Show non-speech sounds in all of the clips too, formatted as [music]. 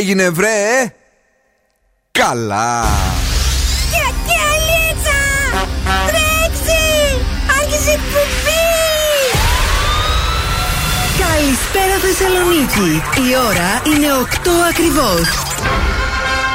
έγινε βρε Καλά. Κιακελίτσα Τρέξει. Άρχισε εκπομπή. Καλησπέρα Θεσσαλονίκη. Η ώρα είναι 8 ακριβώς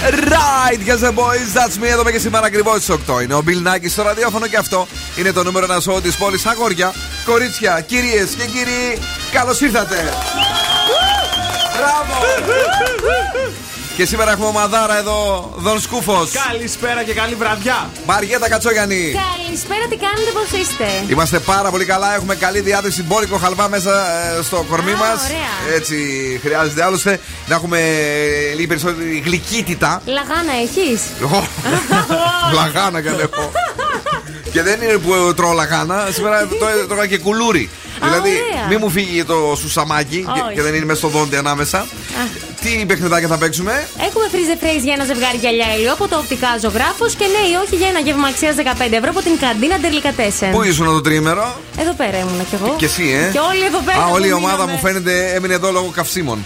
Right, guys and boys, that's me. Εδώ και σήμερα ακριβώς στις 8 είναι ο Bill Nackis στο ραδιόφωνο και αυτό είναι το νούμερο ένα σώμα της πόλης. Αγόρια, κορίτσια, κυρίες και κύριοι, καλώς ήρθατε. Μπράβο! Και σήμερα έχουμε ομαδάρα εδώ, Δον Σκούφος. Καλησπέρα και καλή βραδιά. Μαριέτα Κατσόγιανη. Καλησπέρα, τι κάνετε, πώς είστε; Είμαστε πάρα πολύ καλά. Έχουμε καλή διάθεση. Μπόρικο χαλβά μέσα ε, στο κορμί μας. Έτσι χρειάζεται άλλωστε να έχουμε λίγη περισσότερη γλυκύτητα. Λαγάνα έχεις; [laughs] Λαγάνα δεν έχω. [laughs] Και δεν είναι που τρώω λαγάνα. Σήμερα τρώγα και κουλούρι. Δηλαδή, μη μου φύγει το σουσαμάκι και, δεν είναι μέσα στο δόντι ανάμεσα. Τι παιχνιδάκια θα παίξουμε; Έχουμε freeze the για ένα ζευγάρι γυαλιά ηλιό από το οπτικά ζωγράφος και ναι ή όχι για ένα γεύμα αξίας 15 ευρώ από την καντίνα Τερλικατέσεν. Πού ήσουν το τρίμερο; Εδώ πέρα ήμουν κι εγώ. Και εσύ, ε; Και όλοι εδώ πέρα. Α, όλη η ομάδα μου φαίνεται έμεινε εδώ λόγω καυσίμων.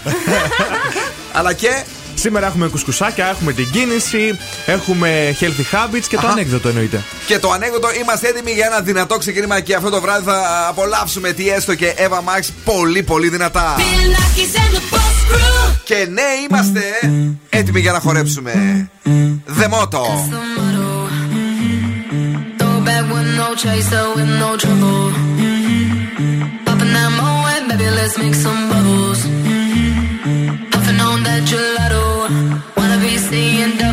[laughs] Αλλά και Σήμερα έχουμε κουσκουσάκια, έχουμε την κίνηση, έχουμε healthy habits και το ανέκδοτο εννοείται. Και το ανέκδοτο είμαστε έτοιμοι για ένα δυνατό ξεκίνημα και αυτό το βράδυ θα απολαύσουμε τι έστω και Eva Max πολύ πολύ δυνατά. Και ναι, είμαστε έτοιμοι για να χορέψουμε. Δεμότο. let's make some bubbles. Gelato. Wanna be seeing double.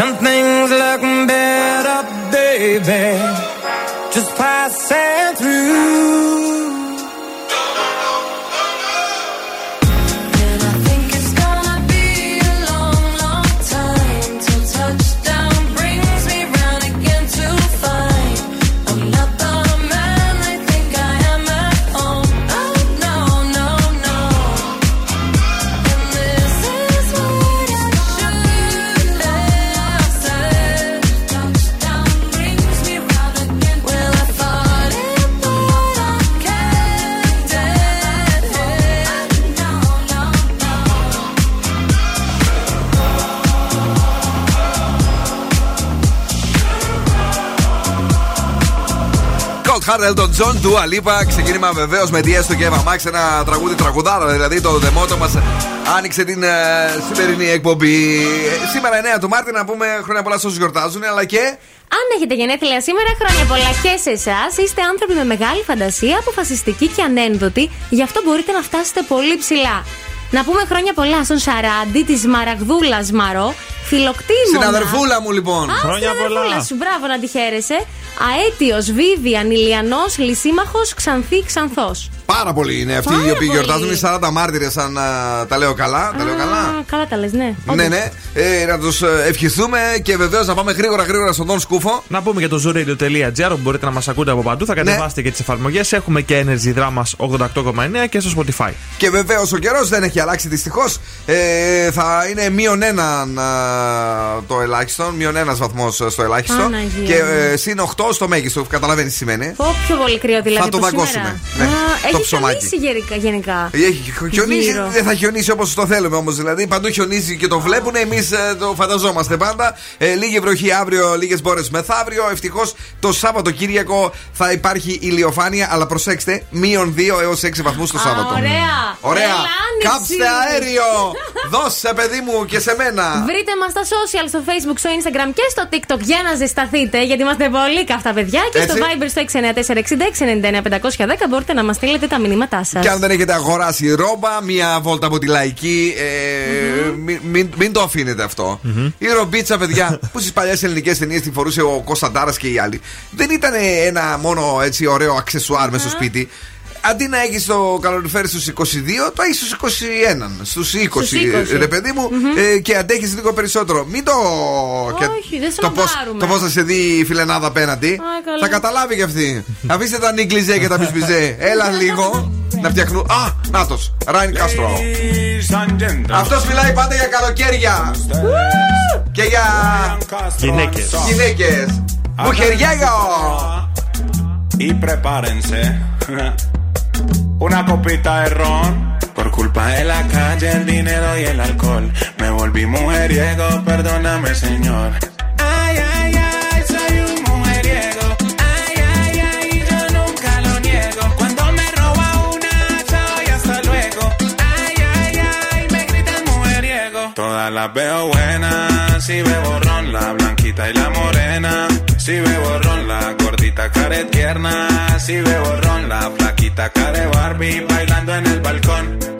Some things look better, baby. Just passing through. Hard Elton John, του Αλίπα. Ξεκίνημα βεβαίως με Διέστο και Εύα Μάξ. Ένα τραγούδι τραγουδάρα, δηλαδή το δεμότο μας άνοιξε την ε, σημερινή εκπομπή. Ε, σήμερα 9 του Μάρτη να πούμε χρόνια πολλά σε όσους γιορτάζουν, αλλά και. Αν έχετε γενέθλια σήμερα, χρόνια πολλά και σε εσάς. Είστε άνθρωποι με μεγάλη φαντασία, αποφασιστικοί και ανένδοτοι. Γι' αυτό μπορείτε να φτάσετε πολύ ψηλά. Να πούμε χρόνια πολλά στον Σαράντι της Μαραγδούλας Μαρό, φιλοκτήμονα. Συναδερφούλα μου λοιπόν. Α, χρόνια πολλά. σου, μπράβο να τη χαίρεσαι. Αέτιος, Βίβιαν, Ηλιανός, Λυσίμαχος, Ξανθή, Ξανθός. Πάρα πολλοί είναι αυτοί οι οποίοι γιορτάζουν. Οι 40 μάρτυρες, αν τα λέω καλά. τα λέω καλά. Καλά τα λες, ναι. Ναι, ναι. Ε, να τους ε, ευχηθούμε και βεβαίως να πάμε γρήγορα γρήγορα στον Don Σκούφο. Να πούμε για το zooradio.gr που μπορείτε να μας ακούτε από παντού. Θα ναι. κατεβάσετε και τις εφαρμογές. Έχουμε και Energy Drama 88,9 και στο Spotify. Και βεβαίως ο καιρός δεν έχει αλλάξει δυστυχώς. Ε, θα είναι μείον ένα το ελάχιστο, μείον ένας βαθμός στο ελάχιστο. και ε, συν 8 στο μέγιστο. Καταλαβαίνεις τι σημαίνει. Πιο πολύ κρύο δηλαδή. Θα το δαγκώσουμε. Ναι. Το ψωμάκι. Έχει γενικά. Έχει χιονίσει, δεν θα χιονίσει όπως το θέλουμε όμως. Δηλαδή παντού χιονίζει και το βλέπουν. Εμείς ε, το φανταζόμαστε πάντα. Ε, λίγη βροχή αύριο, λίγες μπόρες μεθαύριο. Ευτυχώς το Σάββατο Κύριακο θα υπάρχει ηλιοφάνεια. Αλλά προσέξτε, μείον 2 έως 6 βαθμούς το Σάββατο. Ωραία. Ωραία. Κάψτε αέριο. Δώσε, παιδί μου, και σε μένα. Βρείτε μας στα social, στο facebook, στο instagram και στο tiktok για να ζεσταθείτε. Γιατί είμαστε πολύ καυτά παιδιά. Και στο viber στο 694-6699-510 μπορείτε να μας στείλετε τα μηνύματά σας. Και αν δεν έχετε αγοράσει ρόμπα, μία βόλτα από τη λαϊκή. Ε, μην, μην, μην, το αφήνετε αυτό. Mm-hmm. Η ρομπίτσα, παιδιά, [laughs] που στις παλιές ελληνικές ταινίες τη φορούσε ο Κωνσταντάρας και οι άλλοι. Δεν ήταν ένα μόνο έτσι ωραίο αξεσουάρ μέσα στο σπίτι αντί να έχεις το καλοριφέρι στους 22, το έχεις στους 21, στους 20, 20. Ρε παιδί μου, mm-hmm. ε, και αντέχεις λίγο περισσότερο. Μην το. Όχι, δεν το πώ το πώς θα σε δει η φιλενάδα απέναντι. θα καταλάβει κι αυτή. Αφήστε τα νίγκλιζε και τα μπισμπιζέ. Έλα λίγο να φτιαχνούν. Α, νάτος. Ράιν Κάστρο. Αυτός μιλάει πάντα για καλοκαίρια. και για. Γυναίκες. Γυναίκες. Μουχεριέγο. Y prepárense. Una copita de ron. Por culpa de la calle, el dinero y el alcohol. Me volví mujeriego, perdóname, señor. Ay, ay, ay, soy un mujeriego. Ay, ay, ay, yo nunca lo niego. Cuando me roba una, chao y hasta luego. Ay, ay, ay, me gritan mujeriego. Todas las veo buenas, si bebo ron, la blanquita y la morena. Si bebo ron, la gordita care tierna. Si bebo ron, la flaquita care Barbie bailando en el balcón.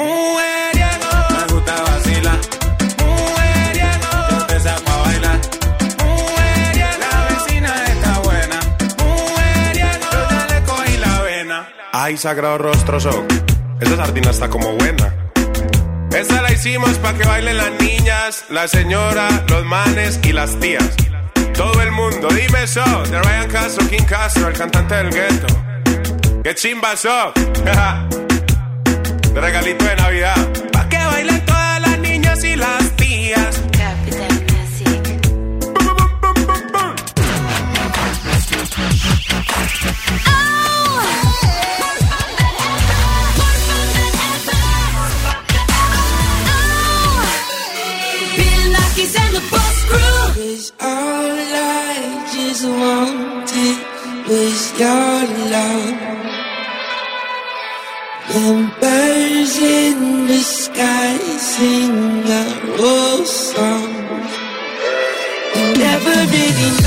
Mujeriego, me gusta vacilar. Mujeriego, yo te saco a bailar. Mujeriego, la vecina está buena. Mujeriego, yo ya le cogí la vena. Ay, sagrado rostro son. Esa sardina está como buena. Esta la hicimos para que bailen las niñas, la señora, los manes y las tías. Todo el mundo, dime eso, de Ryan Castro, King Castro, el cantante del gueto. ¡Qué chimba [laughs] eso! Regalito de Navidad. Pa' que bailen todas las niñas y las tías. Cause all I just wanted was your And birds in the sky sing a old song. You never really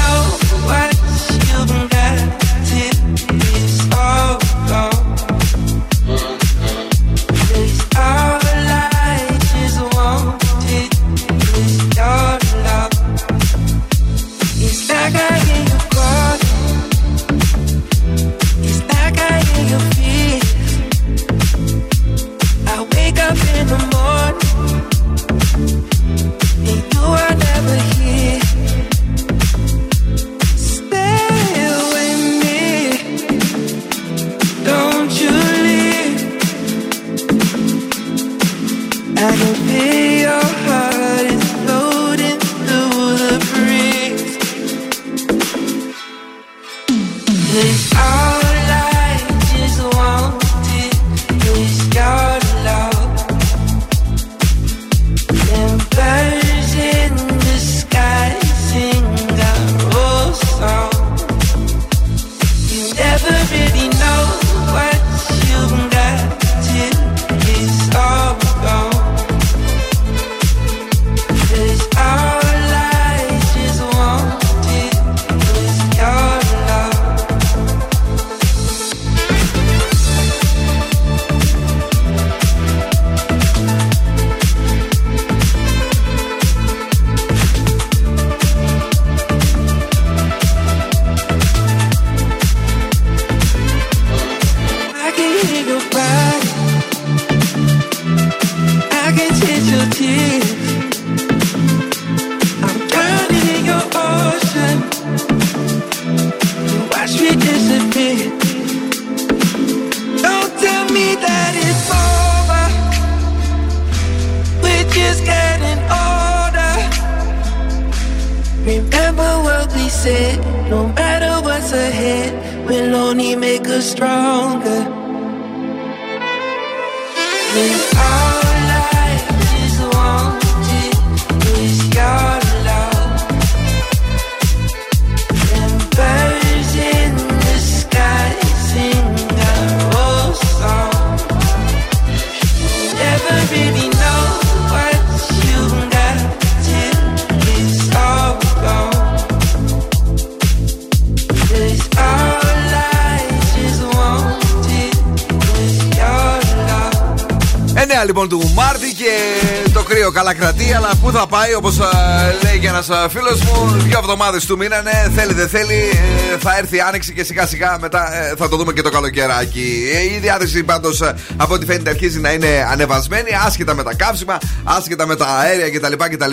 φίλος μου, δύο εβδομάδες του μήνανε. Θέλει, δεν θέλει, ε, θα έρθει η άνοιξη και σιγά σιγά μετά ε, θα το δούμε και το καλοκαιράκι. Ε, η διάθεση πάντως από ό,τι φαίνεται αρχίζει να είναι ανεβασμένη, άσχετα με τα καύσιμα, άσχετα με τα αέρια κτλ. κτλ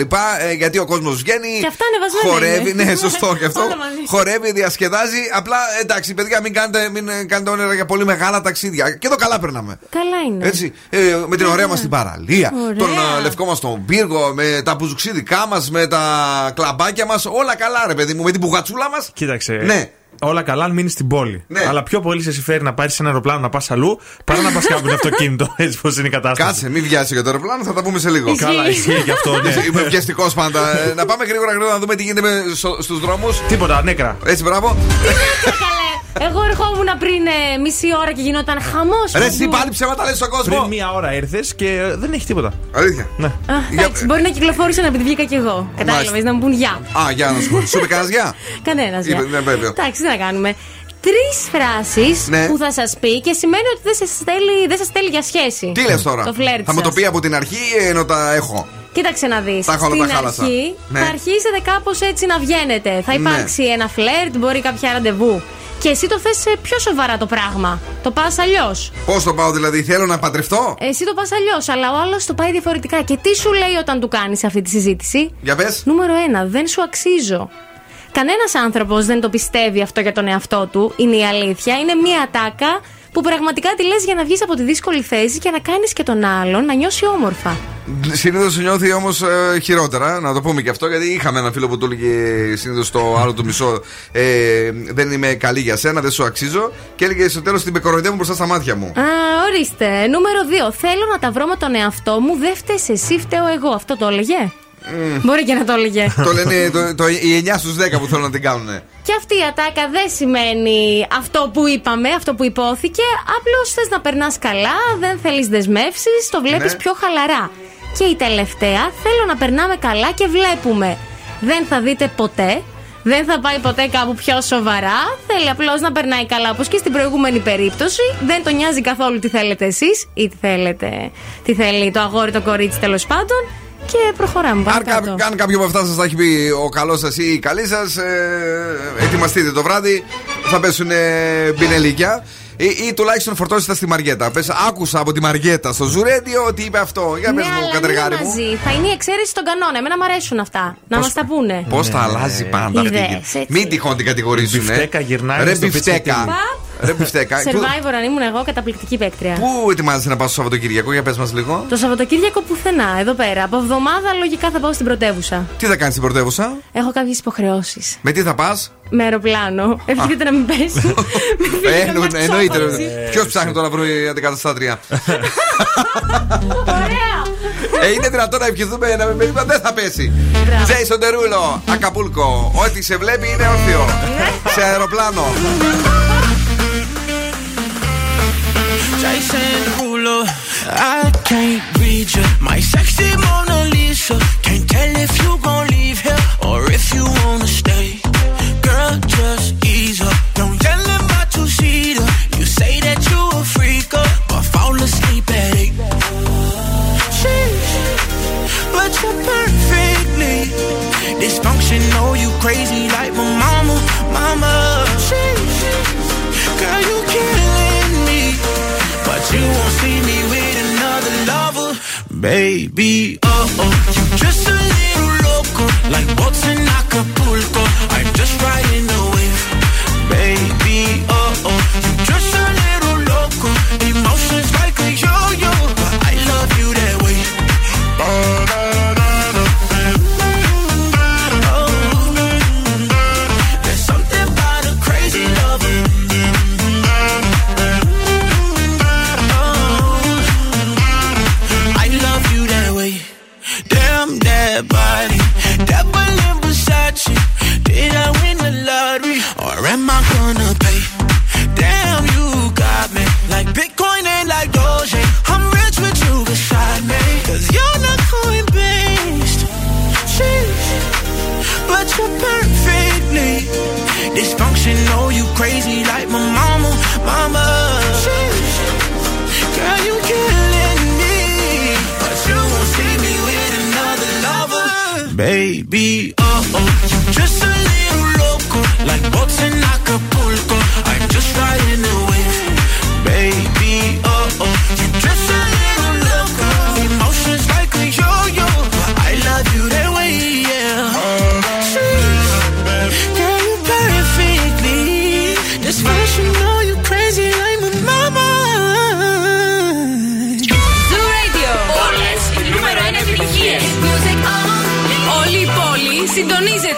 ε, γιατί ο κόσμος βγαίνει. Και αυτά ανεβασμένα Χορεύει, είναι. ναι, σωστό και αυτό. Όλα μαζί. χορεύει, διασκεδάζει. Απλά εντάξει, παιδιά, μην κάνετε, μην κάνετε όνειρα για πολύ μεγάλα ταξίδια. Και εδώ καλά περνάμε. Καλά είναι. Έτσι, ε, με την ωραία μας την παραλία, Ωραία. τον ε, λευκό μας τον πύργο, με τα μπουζουξίδιká μας, με τα κλαμπάκια μας. Όλα καλά, ρε παιδί μου, με την πουγατσούλα μας. Κοίταξε. Ναι. Όλα καλά αν μείνεις στην πόλη. Ναι. Αλλά πιο πολύ σε συμφέρει να πάρεις ένα αεροπλάνο να πας αλλού παρά να πας κάπου με αυτοκίνητο. [laughs] Έτσι πώ είναι η κατάσταση. Κάτσε, μην βιάσει για το αεροπλάνο, θα τα πούμε σε λίγο. Καλά, ισχύει και αυτό, ναι. Είμαι βιαστικό πάντα. Ε, να πάμε γρήγορα γρήγορα να δούμε τι γίνεται στους δρόμους. Τίποτα, νέκρα. Έτσι, μπράβο. Καλέ. Εγώ ερχόμουν πριν ε, μισή ώρα και γινόταν χαμός. Ρε, εσύ πάλι ψέματα λες στον κόσμο. Πριν μία ώρα ήρθες και ε, δεν έχει τίποτα. Αλήθεια. Ναι. Εντάξει, μπορεί να κυκλοφόρησαν επειδή βγήκα κι εγώ. Κατάλαβες Μάλιστα. να μου πούν γεια. Α, για να σου Σου είπε κανένας γεια. Κανένας. Είπε, ναι, βέβαια. Εντάξει, τι να κάνουμε. Τρεις φράσεις Ναι. που θα σας πει και σημαίνει ότι δεν σας στέλνει, δεν σας στέλνει για σχέση. Τι λες τώρα; Το φλερτ Θα μου το σας. πει από την αρχή ή ενώ τα έχω. Κοίταξε να δεις. Τα έχω όλα Στην τα χάλασα. αρχή Ναι. θα αρχίσετε κάπως έτσι να βγαίνετε. Θα Ναι. υπάρξει ένα φλερτ, μπορεί κάποια ραντεβού. Και εσύ το θες ε, πιο σοβαρά το πράγμα. Το πας αλλιώς. Πώς το πάω, δηλαδή, θέλω να παντρευτώ; Εσύ το πας αλλιώς, αλλά ο άλλος το πάει διαφορετικά. Και τι σου λέει όταν του κάνεις αυτή τη συζήτηση; Για πες. Νούμερο 1. Δεν σου αξίζω. Κανένας άνθρωπος δεν το πιστεύει αυτό για τον εαυτό του. Είναι η αλήθεια. Είναι μία ατάκα που πραγματικά τη λες για να βγεις από τη δύσκολη θέση και να κάνεις και τον άλλον να νιώσει όμορφα. Συνήθως νιώθει όμως ε, χειρότερα, να το πούμε και αυτό, γιατί είχαμε ένα φίλο που του έλεγε συνήθως το άλλο του μισό ε, Δεν είμαι καλή για σένα, δεν σου αξίζω. Και έλεγε στο τέλος την με κοροϊδεύουν μπροστά στα μάτια μου. Α, ορίστε. Νούμερο 2. Θέλω να τα βρω με τον εαυτό μου, δεν φταίει εσύ, φταίω εγώ. Αυτό το έλεγε; Μπορεί και να το έλεγε. [laughs] το λένε το, το, οι 9 στους 10 που θέλουν να την κάνουν. Και αυτή η ατάκα δεν σημαίνει αυτό που είπαμε, αυτό που υπόθηκε. Απλώς θες να περνάς καλά, δεν θέλεις δεσμεύσεις, το βλέπεις Ναι. πιο χαλαρά. Και η τελευταία, θέλω να περνάμε καλά και βλέπουμε. Δεν θα δείτε ποτέ, δεν θα πάει ποτέ κάπου πιο σοβαρά. Θέλει απλώς να περνάει καλά, όπως και στην προηγούμενη περίπτωση. Δεν τον νοιάζει καθόλου τι θέλετε εσείς ή τι θέλετε. Τι θέλει το αγόρι, το κορίτσι τέλος πάντων. Και προχωράμε. Πάμε Αν, κά- κάτω. αν κάποιο από αυτά σας τα έχει πει ο καλός σας ή η καλή σας, ε, ετοιμαστείτε το βράδυ. Θα πέσουν μπινελίκια. Ή, ή τουλάχιστον φορτώστε τα στη Μαριέτα. Πες, άκουσα από τη Μαριέτα στο Ζουρέντιο ότι είπε αυτό. Για πες ναι, μου, αλλά κατεργάρι είναι μου. μαζί. Θα είναι η εξαίρεση στον κανόνα. Εμένα μου αρέσουν αυτά. Να μας τα πούνε. Πώς τα αλλάζει πάντα αυτή. Είδες, η- έτσι. Μην τυχόν την κατηγορήσουν. Μπιφτέκα γυρνάει Ρε στο μπιφτέκα. πιτσιρίκι. Ρε μπιφτέκα. Πού- [laughs] Survivor αν ήμουν εγώ, καταπληκτική παίκτρια. Πού ετοιμάζεσαι να πας στο Σαββατοκύριακο, για πες μας λίγο. Το Σαββατοκύριακο πουθενά, εδώ πέρα. Από εβδομάδα λογικά θα πάω στην πρωτεύουσα. Τι θα κάνεις στην πρωτεύουσα, Έχω κάποιες υποχρεώσεις. με τι θα πας; Με αεροπλάνο. Ευχηθείτε να μην πέσει. Ε, εννοείται. Ποιος ψάχνει τώρα να βρει αντικαταστάτρια; Ωραία! Ε, είναι δυνατόν να ευχηθούμε να μην πέσει, μα δεν θα πέσει. Μπράβο. Τζέισον Τερούλο, Ακαπούλκο. Ό,τι σε βλέπει είναι όρθιο. σε αεροπλάνο. Jason Derulo, I can't read you. My sexy Mona Lisa. Can't tell if you gon' leave here or if you wanna stay. Dysfunctional. You crazy like my mama, mama. Girl, you killing me. But you won't see me with another lover, baby. Oh oh, you just a little loco, like boats in Acapulco. Dysfunctional. You crazy like my mama, mama. Girl, you killing me. But you won't see me with another lover. Baby, oh oh. Just a little loco. Like boats in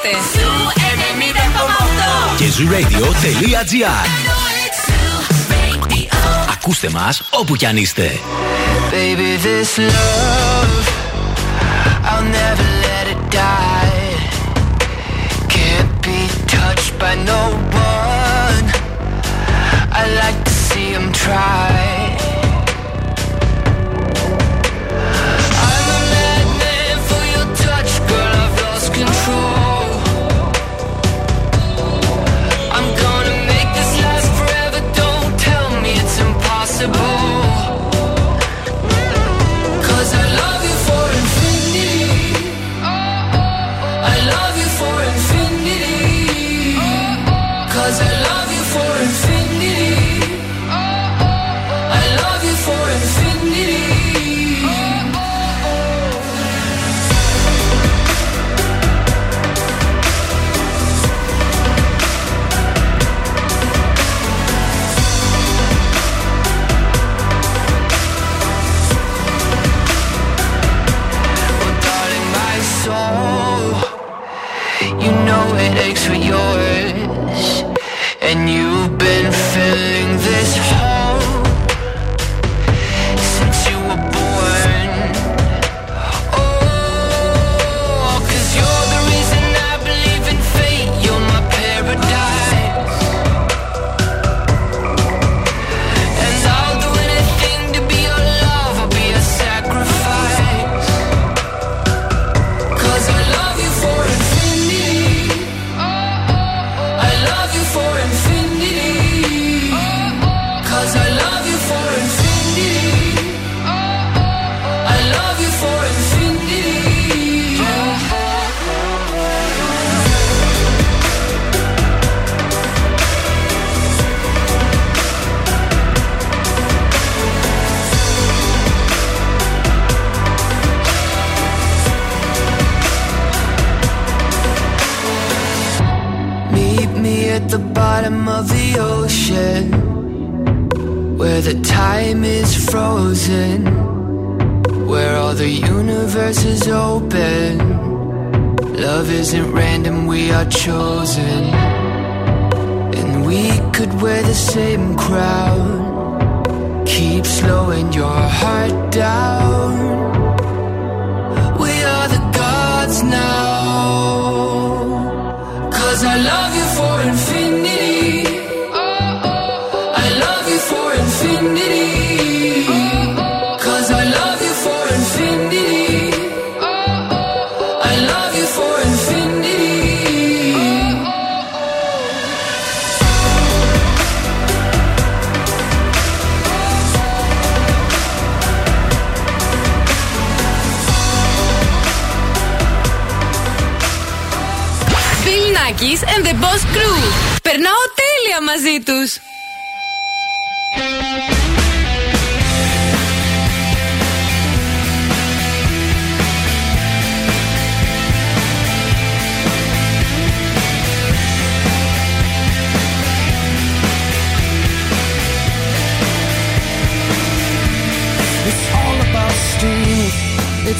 συντονίζεται. Zoo 90,8. Και zooradio.gr Ακούστε μας όπου κι αν είστε. Baby, this love, I'll never let it die. Can't be touched by no one. I like to see him try.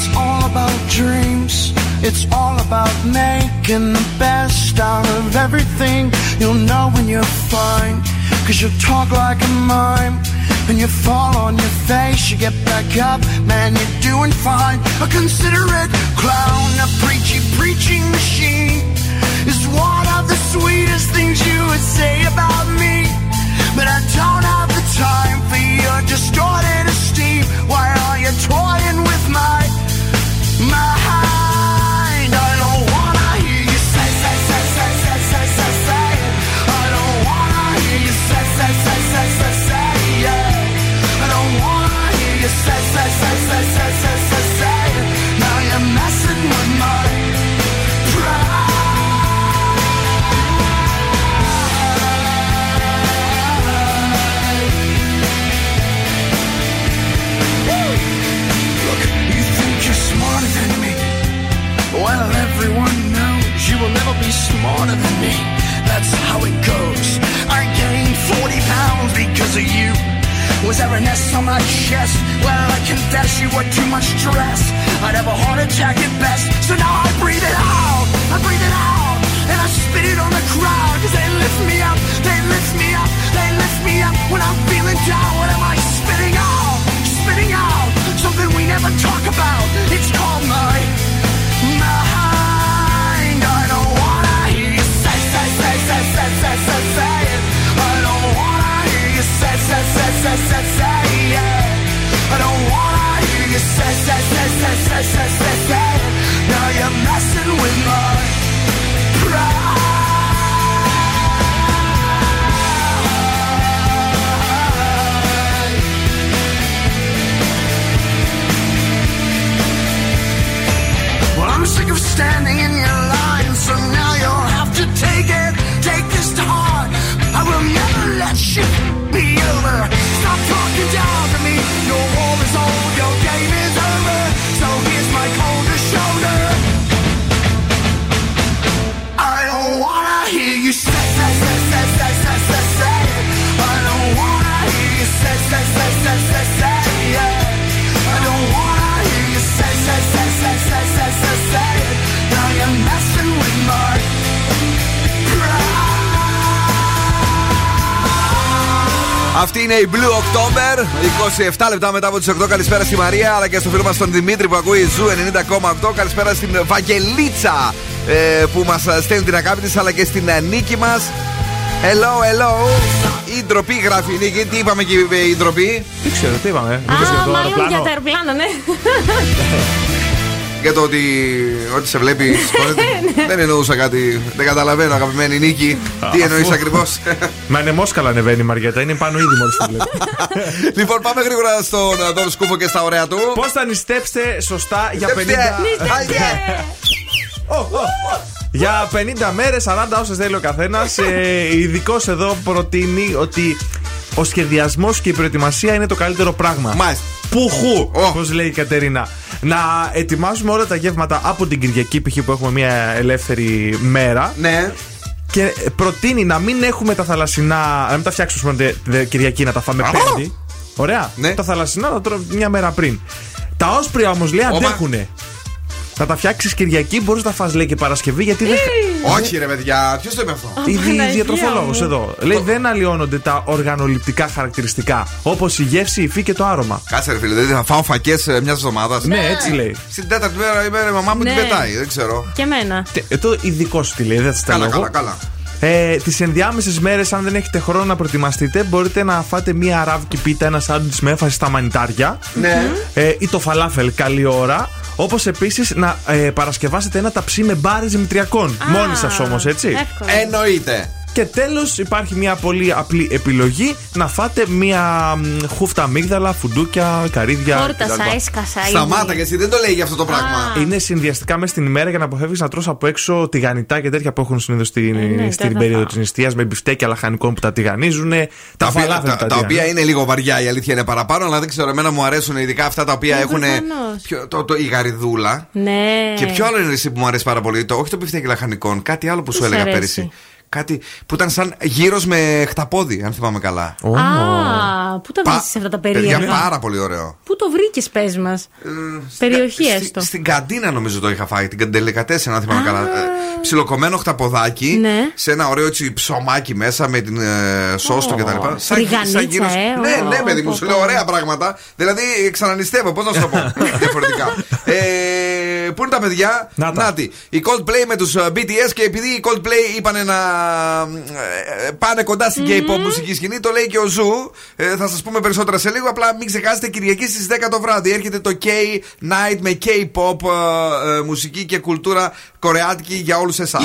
It's all about dreams. It's all about making the best out of everything. You'll know when you're fine. Cause you talk like a mime. And you fall on your face, you get back up, man, you're doing fine. A considerate clown, a preachy preaching machine is one of the sweetest things you would say about me. But I don't have the time for your distorted esteem. Why are you toying with my my heart. You will never be smarter than me. That's how it goes. I gained 40 pounds because of you. Was there an S on my chest? Well, I confess you were too much stress. I'd have a heart attack at best. So now I breathe it out. I breathe it out. And I spit it on the crowd. Cause they lift me up. They lift me up. They lift me up. When I'm feeling down, what am I spitting out? Spitting out. Something we never talk about. It's called my I don't wanna hear you say, say, say, say, say it. I don't wanna hear you say, say, say, say, say, say, say it. Now you're messing with my pride. Well, I'm sick of standing in your line, so now you'll have to take it. Mr. Hard. I will never let shit be over. Stop talking down to me. Your war is over. Αυτή είναι η Blue October. 27 λεπτά μετά από τις 8. Καλησπέρα στη Μαρία αλλά και στο φίλο μας τον Δημήτρη που ακούει Zoo 90,8. Καλησπέρα στην Βαγγελίτσα ε, που μας στέλνει την αγάπη της αλλά και στην ε, Νίκη μας. Hello, hello. Η ντροπή γράφει η Νίκη. Τι είπαμε και η ντροπή; Τι ξέρω, τι είπαμε. Α, μάλλον για το αεροπλάνο, ναι. [laughs] για το ότι ότι σε βλέπει. [laughs] Ναι. δεν εννοούσα κάτι. Δεν καταλαβαίνω, αγαπημένη Νίκη. Τι εννοείς ακριβώς; [laughs] Μα είναι μόσκαλα ανεβαίνει η Μαριέτα, είναι πάνω ήδη μόλις το βλέπει. [laughs] λοιπόν, πάμε γρήγορα στον Δόν Σκούφο και στα ωραία του. Πώς θα νηστέψετε σωστά για 50. Για 50 μέρες, 40 όσες θέλει ο καθένας. Ε, Ειδικός εδώ προτείνει ότι ο σχεδιασμός και η προετοιμασία είναι το καλύτερο πράγμα. Μάλιστα. Πουχού, όπω λέει η Κατερίνα. Να ετοιμάσουμε όλα τα γεύματα από την Κυριακή, π.χ. που έχουμε μια ελεύθερη μέρα. Ναι. Και προτείνει να μην έχουμε τα θαλασσινά. Να μην τα φτιάξουμε τε- τε- Κυριακή, να τα φάμε Πέμπτη. Ωραία. Τα θαλασσινά να τρώμε μια μέρα πριν. Τα όσπρια όμως λέει Ωμα. αντέχουνε. Θα τα φτιάξεις Κυριακή, μπορείς να τα φας λέει και Παρασκευή, γιατί δεν. Όχι, ρε παιδιά, ποιος το είπε αυτό; Η δι- διατροφολόγο εδώ. Λέει δεν αλλοιώνονται τα οργανοληπτικά χαρακτηριστικά. Όπως η γεύση, η υφή και το άρωμα. Κάτσε, ρε φίλε, δηλαδή θα φάω φακές μιας εβδομάδας. Ναι, έτσι λέει. Στην τέταρτη μέρα η μέρα η μαμά μου την Ναι. πετάει, δεν ξέρω. Και εμένα. Τε- ε, Το ειδικό σου τι λέει, δεν θα στα Καλά, λέω εγώ. καλά, καλά. Ε, Τις ενδιάμεσες μέρες, αν δεν έχετε χρόνο να προετοιμαστείτε, μπορείτε να φάτε μία αράβικη πίτα, ένα σάντουιτς με έμφαση στα μανιτάρια. Ναι. Ε, ή το φαλάφελ, καλή ώρα. Όπως επίσης να ε, παρασκευάσετε ένα ταψί με μπάρες δημητριακών. Μόνοι σας όμως, έτσι. Εύκολο. Εννοείται. Και τέλος υπάρχει μια πολύ απλή επιλογή να φάτε μια μ, χούφτα αμύγδαλα, φουντούκια, καρύδια. Φόρτασα, κτλ. έσκασα. ήδη. Σταμάτα και εσύ δεν το λέει για αυτό το πράγμα. Είναι συνδυαστικά μέσα στην ημέρα για να αποφεύγεις να τρως από έξω τηγανιτά και τέτοια που έχουν συνήθως στην, ναι, στην δεν θα περίοδο φάω. της νηστείας με μπιφτέκια λαχανικών που τα τηγανίζουν. Τα, Τα οποία, φαλάφελ τα, που τα οποία τηγανίζουν. είναι λίγο βαριά, η αλήθεια είναι παραπάνω, αλλά δεν ξέρω. Εμένα μου αρέσουν ειδικά αυτά τα οποία Ε, έχουν. προφανώς. ποιο- Το, το, η γαριδούλα. Ναι. Και ποιο άλλο είναι εσύ που μου αρέσει πάρα πολύ. Το, όχι το πιφτέκι λαχανικών, κάτι άλλο που Τι σου σ' έλεγα αρέσει; πέρυσι. Κάτι που ήταν σαν γύρος με χταπόδι, αν θυμάμαι καλά. Α, πού τα Πα- βρίσκεις αυτά τα Παιδιά, περίεργα. πάρα πολύ ωραίο. Πού το βρήκες, πες μας; Περιοχή Στη- έστω. Στην καντίνα νομίζω το είχα φάει, την τελικατέσσερα, αν θυμάμαι καλά. Ε, Ψιλοκομμένο χταποδάκι, Ναι. σε ένα ωραίο έτσι ψωμάκι μέσα με την ε, σώστο Ω, κτλ. ριγανίτσα, γύρος- ε, Ναι, ω, ναι, παιδί μου, πω, σου πω. λέω ωραία πράγματα. Δηλαδή ξανανιστεύω, πώς να σου το πω [laughs] διαφορετικά. Ε, Πού είναι τα παιδιά, Να τα. Νάτοι. Οι Coldplay με τους BTS και επειδή οι Coldplay είπανε να ε, πάνε κοντά στην K-pop μουσική σκηνή, το λέει και ο Zoo. Ε, θα σας πούμε περισσότερα σε λίγο. Απλά μην ξεχάσετε Κυριακή στις 10 το βράδυ. Έρχεται το K-Night με K-pop ε, ε, μουσική και κουλτούρα κορεάτικη για όλους εσάς.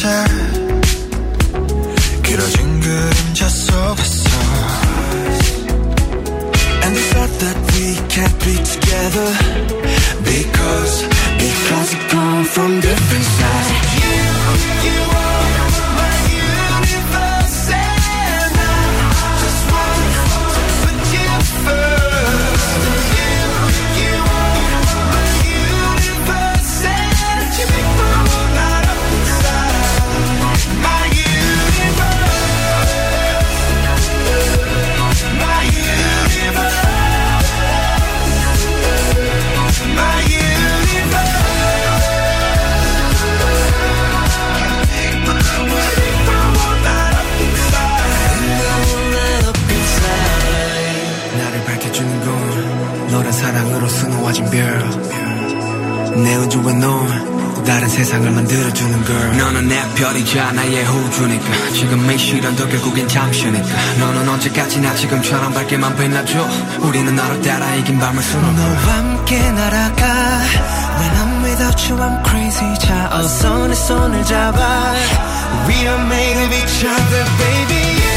변했었지 길어진 그림자 속에서 And the thought that we can't be together Because, because we come from different 빛이나 지금처럼 밝게만 빛나죠 우리는 나로 따라 이긴 밤을 수놓아 너와 함께 날아가 When I'm without you I'm crazy 자 어서 내 손을 잡아 We are made of each other baby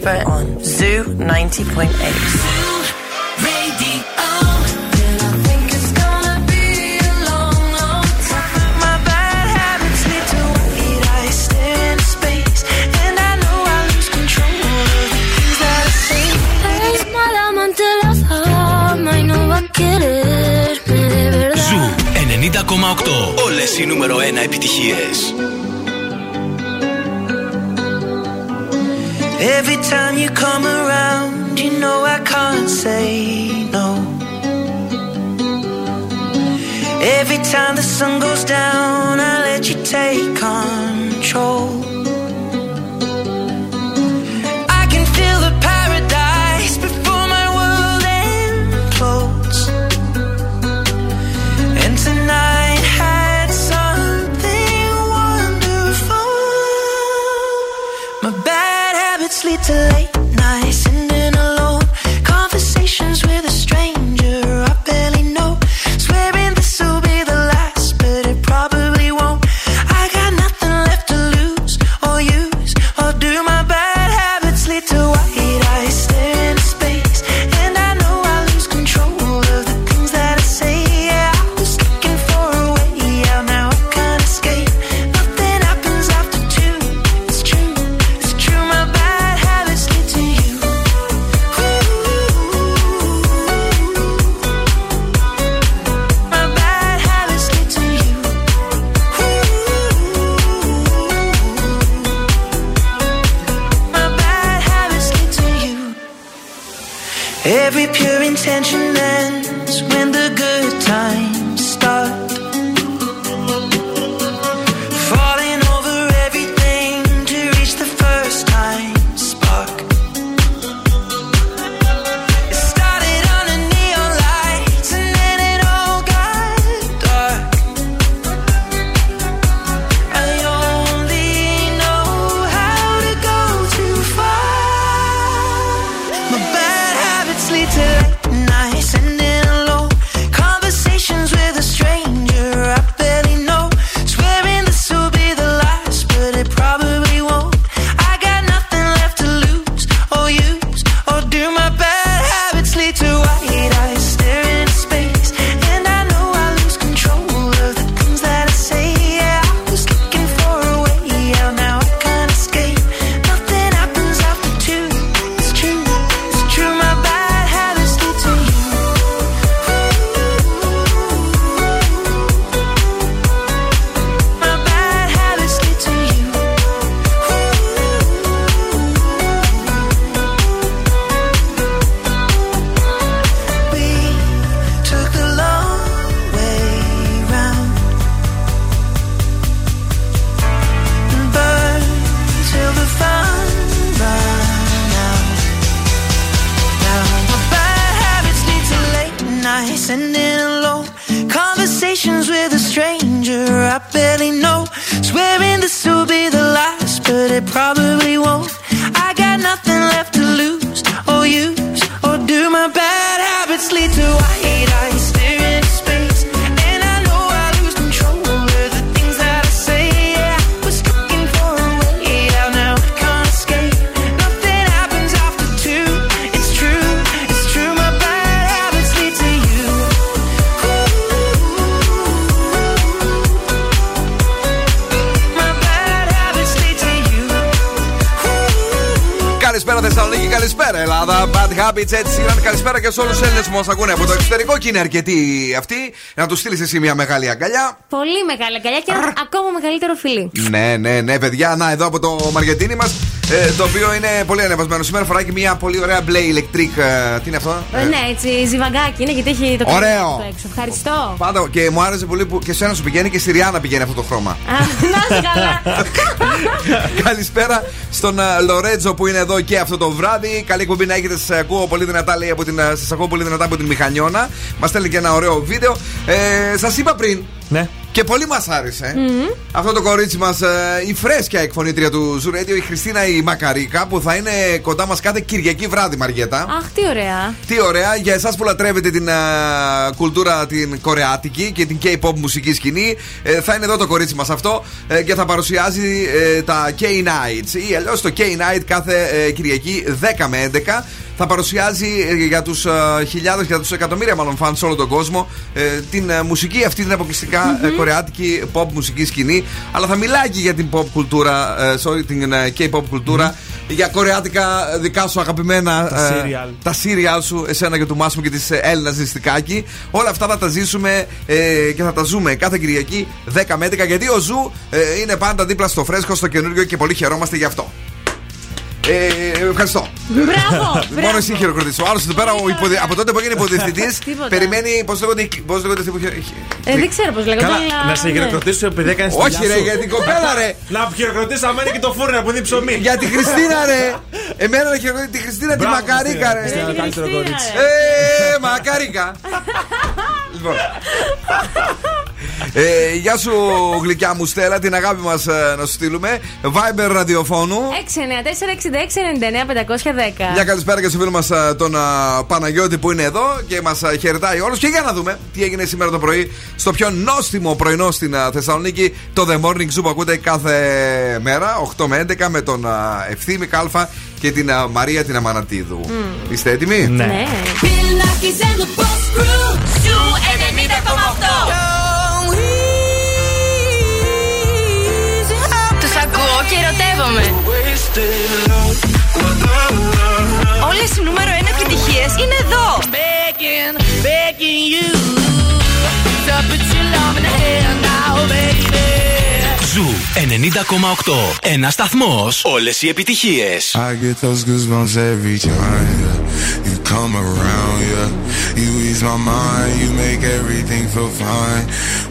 Faber on Zoo 90.1. μα ακούνε από το εξωτερικό και είναι αρκετοί αυτοί. Να τους στείλεις εσύ μια μεγάλη αγκαλιά. Πολύ μεγάλη αγκαλιά και ένα ακόμα μεγαλύτερο φιλί. Ναι, ναι, ναι, παιδιά. Να, εδώ από το Μαργετίνη μας. Ε, το οποίο είναι πολύ ανεβασμένο. Σήμερα φοράει και μια πολύ ωραία μπλε electric. ε, τι είναι αυτό; Ε, ναι, έτσι, ζιβαγκάκι είναι γιατί έχει το Ωραίο. κρύο του έξω. Ευχαριστώ. Πάντα και μου άρεσε πολύ που και σε ένα σου πηγαίνει και στη Ριάννα πηγαίνει αυτό το χρώμα. Α, Να είσαι καλά. [laughs] Καλησπέρα στον ε, Λορέτζο που είναι εδώ και αυτό το βράδυ. Καλή κουμπί να έχετε. Σας ακούω πολύ δυνατά, λέει, από την, ε, σας ακούω πολύ δυνατά από την Μηχανιώνα. Μας στέλνει και ένα ωραίο βίντεο. Ε, Σας είπα πριν. Ναι. Και πολύ μας άρεσε. Αυτό το κορίτσι μας, η φρέσκια εκφωνήτρια του Zoo Radio, η Χριστίνα η Μακαρίκα, που θα είναι κοντά μας κάθε Κυριακή βράδυ, Μαριέτα. Αχ, τι ωραία. Τι ωραία για εσάς που λατρεύετε την α, κουλτούρα την κορεάτικη και την K-pop μουσική σκηνή. ε, θα είναι εδώ το κορίτσι μας αυτό ε, και θα παρουσιάζει ε, τα K-Nights ή αλλιώς το K-Night κάθε ε, Κυριακή 10 με 11. Θα παρουσιάζει ε, για τους χιλιάδες, για τους εκατομμύρια μάλλον φαν σε όλο τον κόσμο ε, την ε, μουσική αυτή την αποκλειστικά ε, κορεάτικη pop μουσική σκηνή. Αλλά θα μιλάει και για την pop κουλτούρα, ε, sorry, την ε, K-pop κουλτούρα. Για κορεάτικα δικά σου αγαπημένα Τα ε, serial. τα serial σου, εσένα και του Μάσιμου και της Έλληνα Ζηστικάκη. Όλα αυτά θα τα ζήσουμε ε, και θα τα ζούμε κάθε Κυριακή 10 με 11 γιατί ο Zoo ε, είναι πάντα δίπλα στο φρέσκο, στο καινούριο και πολύ χαιρόμαστε γι' αυτό. Ε, ευχαριστώ. Μπράβο, [laughs] Μόνο μπράβο. εσύ χειροκροτήσει. Ο άλλος εδώ πέρα, ο υποδε- από τότε που έγινε υποδιευθυντή, [laughs] Τίποτα. περιμένει. Πώς λέγονται, πώς λέγονται αυτοί που χει- Ε, δεν ξέρω πώς λέγονται. Καλά, αλλά- να σε ναι. χειροκροτήσω επειδή έκανες Όχι, ρε, για την κοπέλα, ρε. [laughs] Να χειροκροτήσω αμένα και το φούρνο που είναι ψωμί. Για τη Χριστίνα, ρε. Εμένα να χειροκροτήσει τη Χριστίνα τη Μπράβο, Μακαρίκα, ρε. Χριστίνα, Χριστίνα, καλύτερο κορίτσι. ρε. Ε, Μακαρίκα. Λοιπόν. Ε, γεια σου γλυκιά μου Στέλλα Την αγάπη μας ε, να σου στείλουμε Viber ραδιοφώνου 694-6699-510. Μια καλησπέρα και στο φίλο μας ε, τον ε, Παναγιώτη που είναι εδώ Και μας ε, χαιρετάει όλους Και για να δούμε τι έγινε σήμερα το πρωί Στο πιο νόστιμο πρωινό στην ε, Θεσσαλονίκη Το The Morning Zoo που ακούτε κάθε μέρα 8 με 11 με τον ε, Ευθύμη Κάλφα Και την ε, Μαρία την Αμανατίδου Είστε έτοιμοι; Ναι. Ναι. Και ερωτεύομαι. Όλες οι νούμερο 1 επιτυχίες είναι εδώ. Begging, begging you to put your love in the hand now, baby. Ζου 90,8. Ένα σταθμό. Όλε οι επιτυχίε. I get those goosebumps every time yeah. you come around. Yeah, you ease my mind, you make everything feel fine.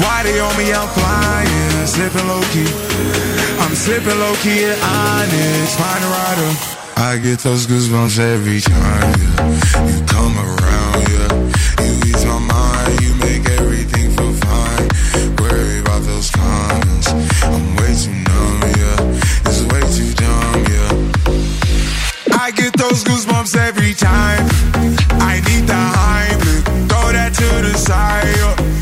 Why they on me? I'm flying, sipping low key. I'm sipping low key at Onyx, find a rider. I get those goosebumps every time, yeah. You come around, yeah. You ease my mind, you make everything feel fine. Worry about those comments. I'm way too numb, yeah. It's way too dumb, yeah. I get those goosebumps every time. I need the Heimlich, throw that to the side. yeah.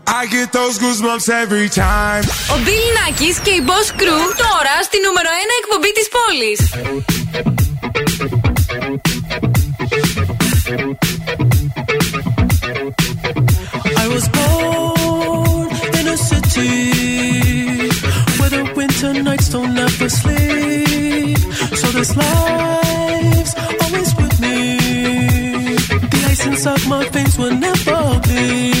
yeah. I get those goosebumps every time. Ο Bill Nackis και η Boss Crew τώρα στη νούμερο 1 εκπομπή της πόλης. I was born in a city where the winter nights don't ever sleep. So this life's always with me. The ice inside my veins will never bleed.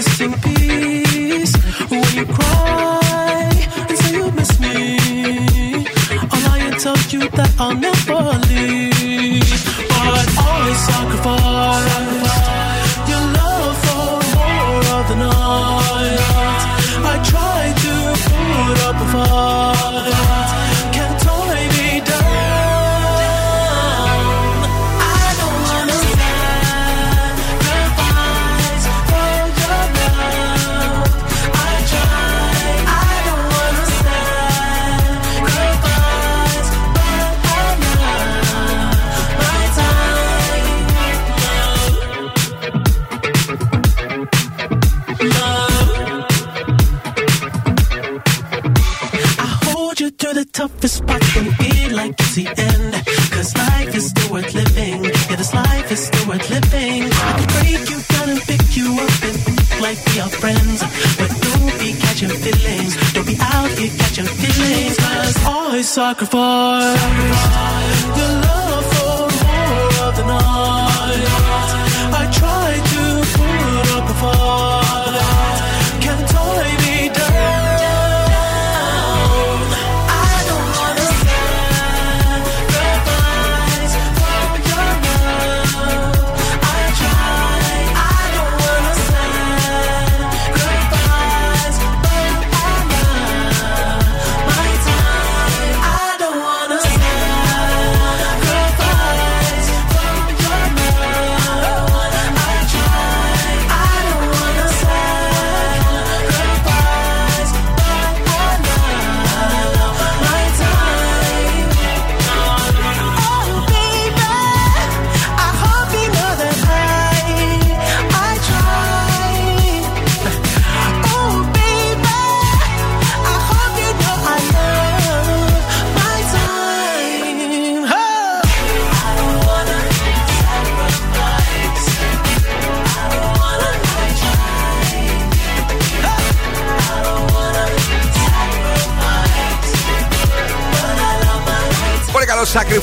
Missing piece. When you cry and say you miss me, tell you that I'll never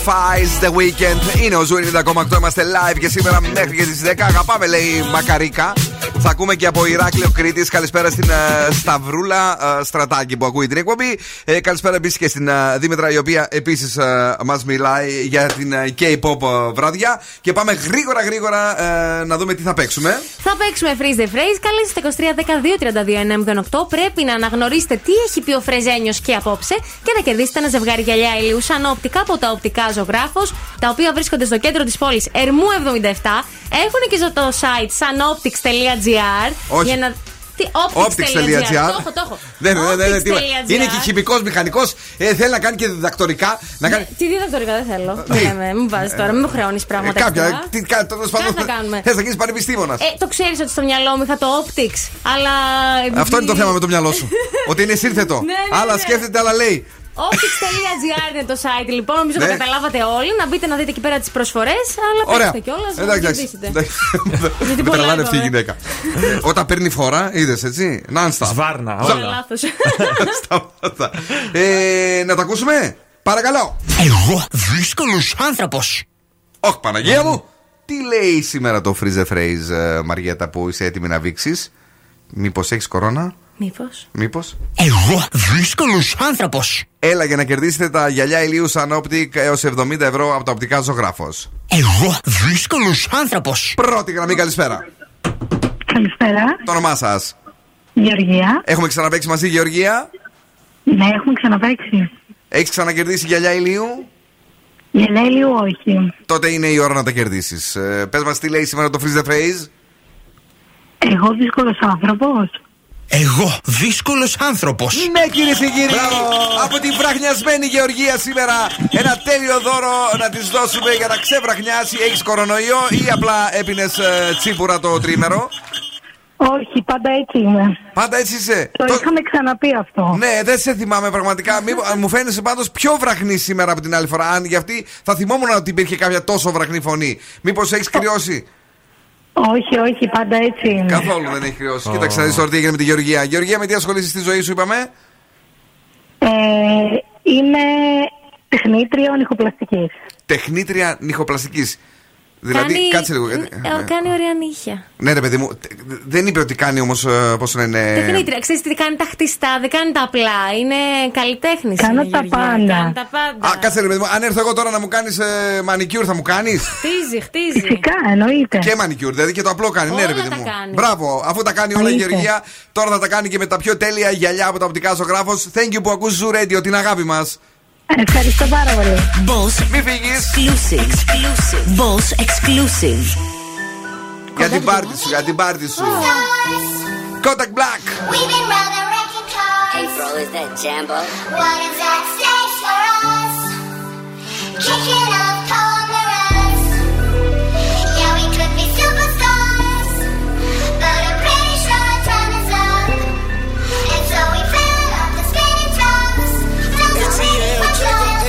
sacrifice the weekend. Είναι ο Zoo 90,8. Είμαστε live και σήμερα μέχρι και τις 10. Αγαπάμε, λέει Μακαρίκα. Θα ακούμε και από Ηράκλειο Κρήτης. Καλησπέρα στην ε, Σταυρούλα ε, Στρατάκη που ακούει την εκπομπή. Ε, καλησπέρα επίσης και στην ε, Δήμητρα η οποία επίσης μας μιλάει για την ε, K-pop ε, βραδιά. Και πάμε γρήγορα γρήγορα ε, να δούμε τι θα παίξουμε. Θα παίξουμε freeze the phrase. Καλέστε 23 12 32 908. Πρέπει να αναγνωρίσετε τι έχει πει ο Φρεζένιος και απόψε και να κερδίσετε ένα ζευγάρι γυαλιά ηλίου σαν οπτικά από τα οπτικά ζωγράφος, τα οποία βρίσκονται στο κέντρο της πόλης Ερμού 77. Έχουν και στο site sanoptics.gr Όχι. για να. Τι, optics.gr. Το έχω, το έχω. Δεν, δεν, δεν, είναι και χημικός μηχανικός. Ε, θέλει να κάνει και διδακτορικά. Να κάνει... Τι διδακτορικά δεν θέλω. Μην βάζεις τώρα, μην μου χρεώνεις πράγματα. Ε, κάποια. Τι τέλος πάντων. Θες να γίνεις πανεπιστήμονας. Ε, το ξέρεις ότι στο μυαλό μου είχα το optics. Αλλά. Αυτό είναι το θέμα με το μυαλό σου. [laughs] Ότι είναι σύνθετο. Ναι, ναι, άλλα ναι. σκέφτεται, άλλα λέει. Optics.gr είναι το site λοιπόν. Νομίζω ναι. καταλάβατε όλοι. Να μπείτε να δείτε εκεί πέρα τις προσφορές. Αλλά πέστε κιόλας. Εντάξει. Δεν τρελάνε αυτή η γυναίκα. Όταν παίρνει φορά, είδες έτσι. Νάνστα. Σβάρνα. Όλα. [laughs] Ε, να τα ακούσουμε; Παρακαλώ. Εγώ δύσκολος άνθρωπος. Όχι, Παναγία μου. Τι λέει σήμερα το freeze phrase, ε, Μαριέτα, που είσαι έτοιμη να βήξεις; Μήπως έχεις κορώνα; Μήπως; Μήπως; Εγώ δύσκολος άνθρωπος. Έλα για να κερδίσετε τα γυαλιά ηλίου Sun Optic έως 70 ευρώ από τα οπτικά ζωγράφος. Εγώ δύσκολος άνθρωπος. Πρώτη γραμμή, καλησπέρα. Καλησπέρα. Το όνομά σας; Γεωργία. Έχουμε ξαναπαίξει μαζί, Γεωργία; Ναι, έχουμε ξαναπαίξει. Έχεις ξανακερδίσει γυαλιά ηλίου; Γυαλιά ηλίου, όχι. Τότε είναι η ώρα να τα κερδίσεις. Ε, Πες μας τι λέει σήμερα το Freeze the Phrase. Εγώ δύσκολος άνθρωπος. Εγώ, δύσκολος άνθρωπος. Ναι, κύριε και κύριοι. Από την βραχνιασμένη Γεωργία σήμερα ένα τέλειο δώρο να της δώσουμε για να ξεβραχνιάσει. Έχεις κορονοϊό ή απλά έπινες ε, τσίπουρα το τρίμερο; Όχι, πάντα έτσι είμαι. Πάντα έτσι είσαι; Το, το... είχαμε ξαναπεί αυτό. Ναι, δεν σε θυμάμαι πραγματικά. Μη... μου φαίνεσαι πάντως πιο βραχνή σήμερα από την άλλη φορά. Αν γιατί θα θυμόμουν ότι υπήρχε κάποια τόσο βραχνή φωνή. Μήπως έχεις κρυώσει; Όχι, όχι, πάντα έτσι είναι. Καθόλου δεν έχει κρυώσει. Oh. Κοίταξε να δεις τώρα τι έγινε με τη Γεωργία. Γεωργία, με τι ασχολείσαι στη ζωή σου, είπαμε; Ε, είμαι τεχνήτριο νυχοπλαστική. Τεχνήτρια νυχοπλαστική. Δηλαδή, κάνει, κάτσε λίγο. Ε, ε, κάνει ωραία νύχια. Ναι, ρε παιδί μου, δεν είπε ότι κάνει όμως. Ε, Πώς είναι. Τεχνήτρια, ξέρεις τι κάνει τα χτιστά, δεν κάνει τα απλά. Είναι καλλιτέχνης. Κάνω τα πάντα. Κάνει τα πάντα. Α, κάτσε ρε παιδί μου, αν έρθω εγώ τώρα να μου κάνεις ε, μανικιούρ, θα μου κάνεις; Χτίζει, χτίζει. Φυσικά, εννοείται. Και μανικιούρ, δηλαδή και το απλό κάνει. ναι, ρε παιδί μου. Μπράβο, αφού τα κάνει όλα η Γεωργία, τώρα θα τα κάνει και με τα πιο τέλεια γυαλιά από τα οπτικά ζωγράφος. Thank you που ακούς Zoo Radio, την αγάπη μας. Ευχαριστώ πάρα πολύ. Boss Μη φύγεις Exclusive. exclusive. Boss Exclusive. Για την πάρτι σου, για την πάρτι σου. Kodak Black. We've been rather wrecking cars. Hey, bro, is that Jambo? What is that stage for us? Kicking up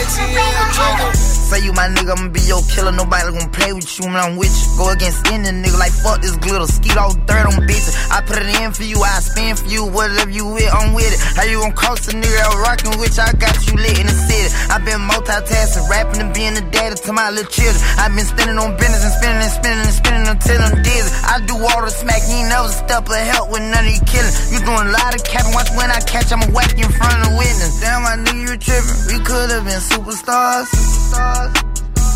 T and Draco. Say you my nigga, I'ma be your killer. Nobody gonna play with you when I'm with you. Go against any nigga like fuck this glitter. Skeet all dirt on bitches. I put it in for you, I spend for you. Whatever you with, I'm with it. How you gon' cross a nigga out rockin' with you? I got you lit in the city. I been multitasking, rapping and being the daddy to my little children. I been spending on business and spending and spending and spending until I'm dizzy. I do all the smack, you never step of help with none of you killing. You doing a lot of capping, watch when I catch, I'ma whack you in front of the witness. Damn, my nigga, you tripping. We could've been superstars.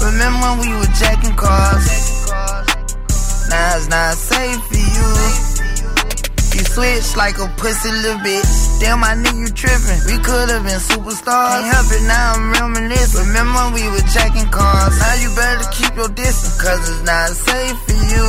Remember when we were jacking cars? Now it's not safe for you. You switch like a pussy little bitch. Damn, my nigga, you tripping. We could've been superstars. Can't now I'm reminiscing. Remember when we were jacking cars? Now you better keep your distance, cause it's not safe for you.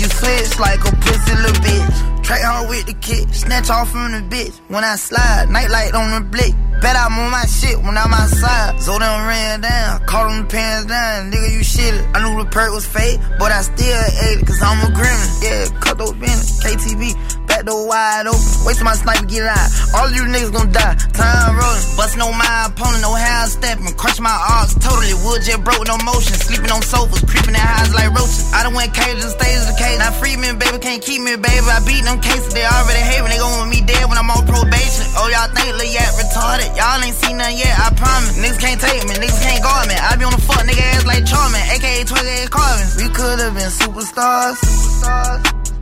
You switch like a pussy little bitch. Track hard with the kid, snatch off from the bitch. When I slide, nightlight on the blick. Bet I'm on my shit when I'm outside. Them ran down, caught them pants down. Nigga, you shit. I knew the perk was fake, but I still ate it, cause I'm a grimace. Yeah, cut those business, KTV, back door wide open. Wasting my sniper, get out. All you niggas gonna die. Time rolling, bustin' on my opponent, no how stepping. Crush my arms, totally wood jet broke, no motion. Sleeping on sofas, creeping in highs like roaches. I done went cages and stages the cage. Now free baby, can't keep me, baby. I beat them cases, they already hate me. They gon' want me dead when I'm on probation. Oh, y'all think Lil Yak retarded? Y'all ain't seen nothing yet, I promise. Niggas can't take me, niggas can't guard me. I be on the fuck nigga ass like Charmin, aka 28 Carvin. We could've been superstars. superstars.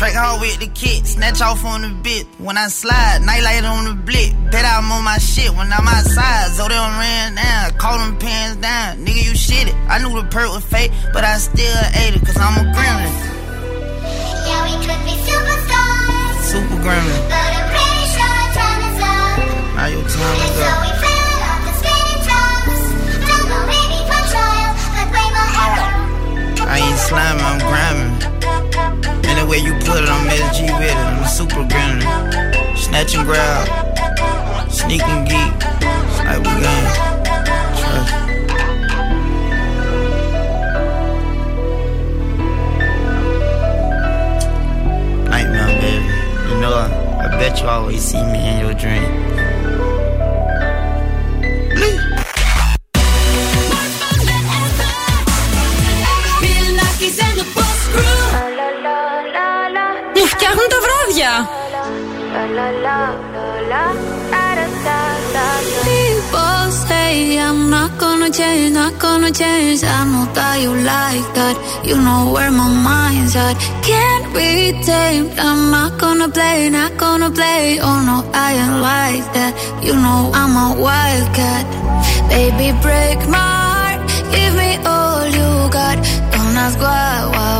Track hard with the kid, snatch off on the bit. When I slide, nightlight on the blick. Bet I'm on my shit when I'm outside. So they don't ran down, call them pants down. Nigga, you shit it. I knew the perk was fake, but I still ate it, cause I'm a gremlin. Yeah, we could be superstars. Super gremlin. But I'm pretty sure time is up. Now your time is up. I ain't slamming, I'm grinding. Anyway you put it, I'm SG with it. I'm a super gremlin. Snatch and grab. Sneak and geek. Like we gang. Trust. Nightmare, baby. You know, I, I bet you always see me in your dream. People say I'm not gonna change, not gonna change. I know that you like that. You know where my mind's at. Can't be tamed. I'm not gonna play, not gonna play. Oh no, I ain't like that. You know I'm a wildcat. Baby, break my heart. Give me all you got. Don't ask why, why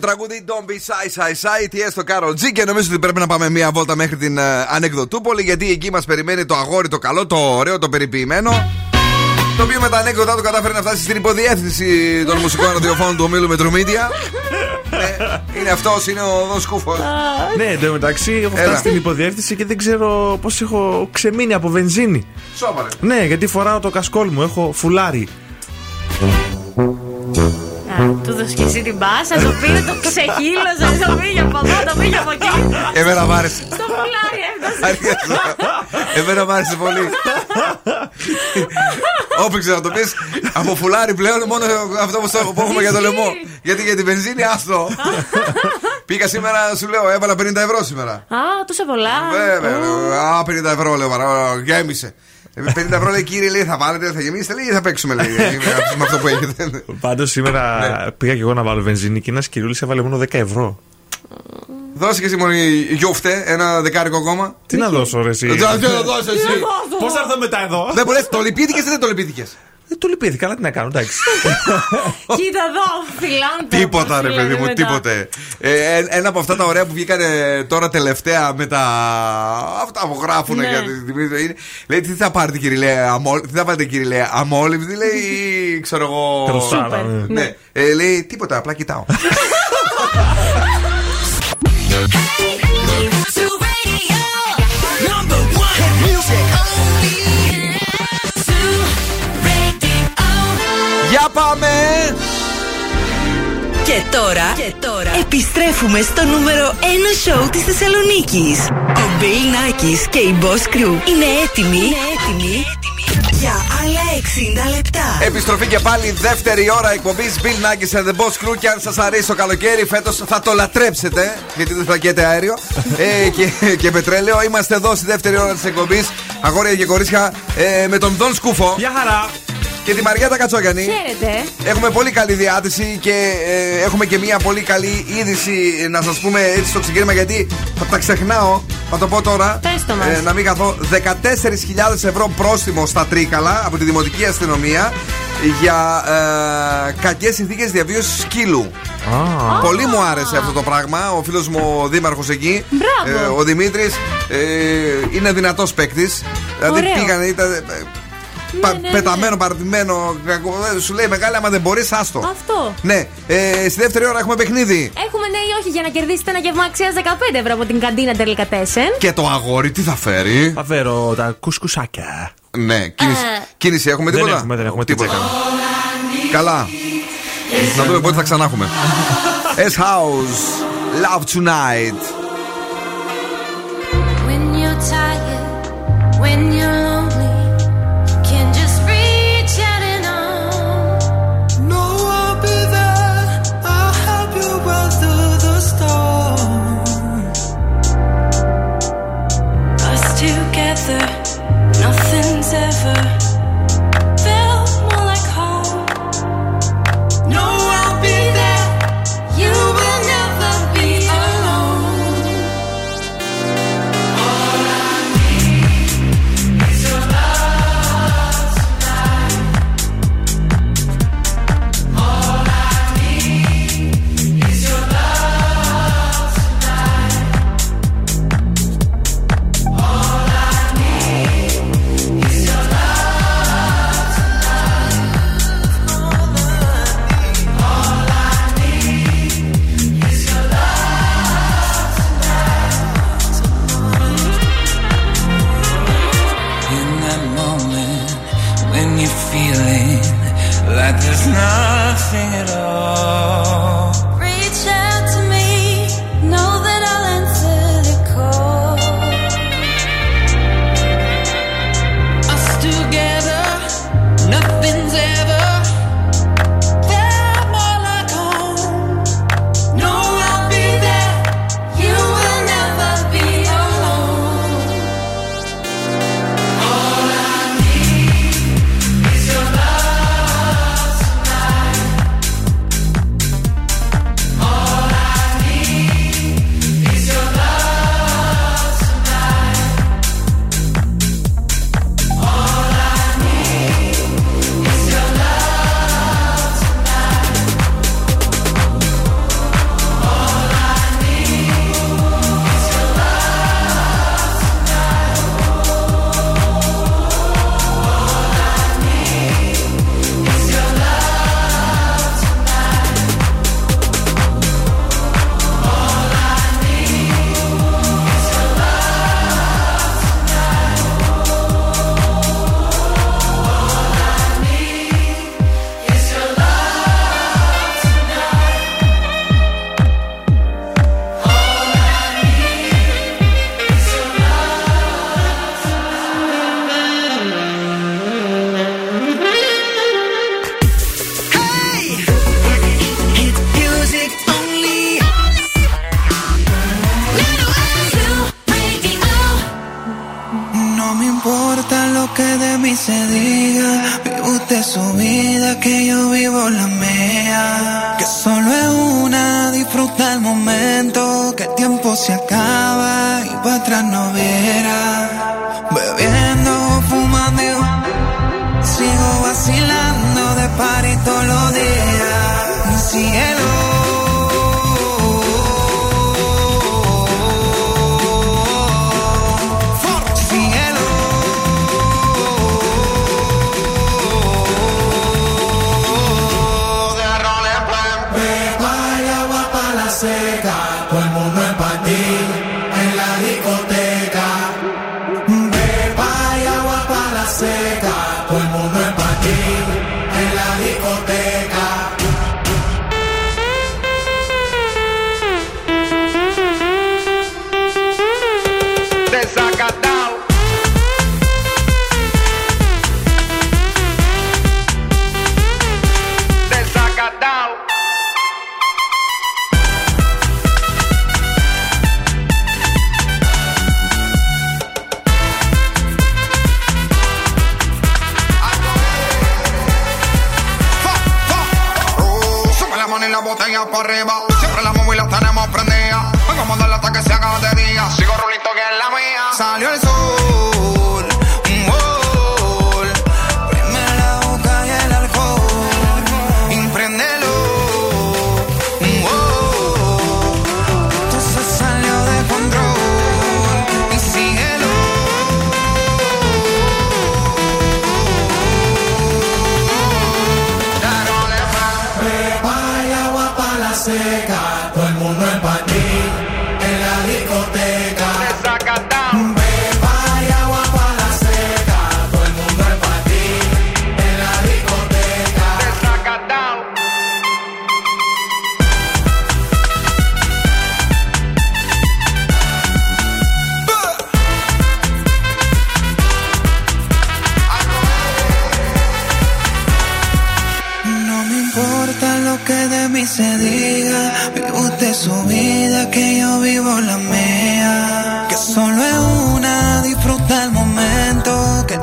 Τέλειο τραγούδι Don't be shy, shy, shy. Τι έστω Κάρol G. Και νομίζω ότι πρέπει να πάμε μία βόλτα μέχρι την ε, Ανεκδοτούπολη. Γιατί εκεί μας περιμένει το αγόρι, το καλό, το ωραίο, το περιποιημένο. Το οποίο με τα ανέκδοτά του κατάφερε να φτάσει στην υποδιεύθυνση των μουσικών ραδιοφώνων του ομίλου Μετρομίδια. ναι, είναι αυτός, είναι ο Δον Σκούφος. Ναι, εντωμεταξύ έχω Έλα. φτάσει στην υποδιεύθυνση και δεν ξέρω πώς έχω ξεμείνει από βενζίνη. Σώπαρε. Ναι, γιατί φοράω το κασκόλ μου, έχω φουλάρι. Α, Του δώσε και εσύ την μπάσα, το πήρε, το ξεχύλωσε, το πήγε από εδώ, το πήγε από εκεί. Εμένα μ' άρεσε. Στο πουλάρι έφτασε. Εμένα μ' άρεσε πολύ. Όφηξε να το πεις. Από φουλάρι πλέον μόνο αυτό που στο- που έχουμε για το λαιμό. Γιατί για τη βενζίνη, άστο. Πήγα σήμερα, σου λέω, έβαλα 50 ευρώ σήμερα. Α, τόσα πολλά. Βέβαια. Α, 50 ευρώ λέω παρά. Γέμισε. Ε, 50 ευρώ λέει κύριε, λέει, θα βάλετε, θα γεμίσετε, λέει, ή θα παίξουμε, λέει. Με αυτό που έχετε. Πάντως σήμερα Ναι. πήγα και εγώ να βάλω βενζίνη και ένας κυριούλη έβαλε μόνο 10 ευρώ. Δώσε και εσύ μόνο γιούφτε, ένα δεκάρικο ακόμα. Τι να δώσω, ρε, εσύ; Τι να δώσω εσύ. Πώς θα έρθω μετά εδώ; Δεν μπορεί, το λυπήθηκες ή δεν το λυπήθηκες; Δεν το λυπήθηκα, αλλά τι να κάνω, εντάξει. Κοίτα εδώ, φιλάνθρωπος, Τίποτα, ρε φυλάνε παιδί μου, μετά. τίποτε. Ε, ε, ένα από αυτά τα ωραία που βγήκαν τώρα τελευταία με τα. Αυτά που γράφουν Ναι. για τη τιμή. είναι- Λέει τι θα πάρετε κύριε Λέα, αμόλ... τι θα πάρετε κύριε Λέα, αμόλυβδη, λέει ή ξέρω εγώ. Κροσάρα, Σούπερ. ναι. Ναι. Ε, λέει τίποτα, απλά κοιτάω. Για πάμε! Και τώρα, και τώρα Επιστρέφουμε στο νούμερο 1 σοου της Θεσσαλονίκης. Ο Bill Nackis και η Boss Crew είναι έτοιμοι, είναι έτοιμοι για άλλα 60 λεπτά. Επιστροφή και πάλι δεύτερη ώρα εκπομπής Bill Nackis and the Boss Crew. Και αν σας αρέσει το καλοκαίρι, φέτος θα το λατρέψετε. Γιατί δεν θα καίτε αέριο [laughs] ε, και, και πετρέλαιο. Είμαστε εδώ στη δεύτερη ώρα της εκπομπής. Αγόρια και κορίτσια ε, με τον Δον Σκούφο. Γεια χαρά. Και τη Μαριέτα Κατσόγιανη. Χαίρετε. Έχουμε πολύ καλή διάθεση και ε, έχουμε και μια πολύ καλή είδηση να σας πούμε έτσι στο ξεκίνημα γιατί θα τα ξεχνάω. Θα το πω τώρα. Πες το μας. να μην καθώ. 14.000 ευρώ πρόστιμο στα Τρίκαλα από τη Δημοτική Αστυνομία για ε, κακές συνθήκες διαβίωσης σκύλου. Πολύ μου άρεσε αυτό το πράγμα. Ο φίλος μου ο δήμαρχος εκεί, Μπράβο. ε, ο Δημήτρης, είναι δυνατός παίκτης. Δηλαδή Ωραίο. πήγανε, ήταν. Ε, πα- ναι, ναι. πεταμένο, παρατημένο. κακό. Ε, Σου λέει μεγάλη, άμα δεν μπορείς, άστο. Αυτό. Ναι, ε, στη δεύτερη ώρα έχουμε παιχνίδι. Έχουμε ναι ή όχι για να κερδίσετε ένα γεύμα αξίας 15 ευρώ από την καντίνα Τελικατέσεν. Και το αγόρι τι θα φέρει; Θα φέρω τα κουσκουσάκια. Ναι, κίνηση, Α. κίνηση έχουμε Δεν τίποτα; έχουμε, δεν έχουμε τίποτα. τίποτα. Καλά. Να δούμε πότε θα ξανά έχουμε. S House, Love Tonight. When you're tired, when you're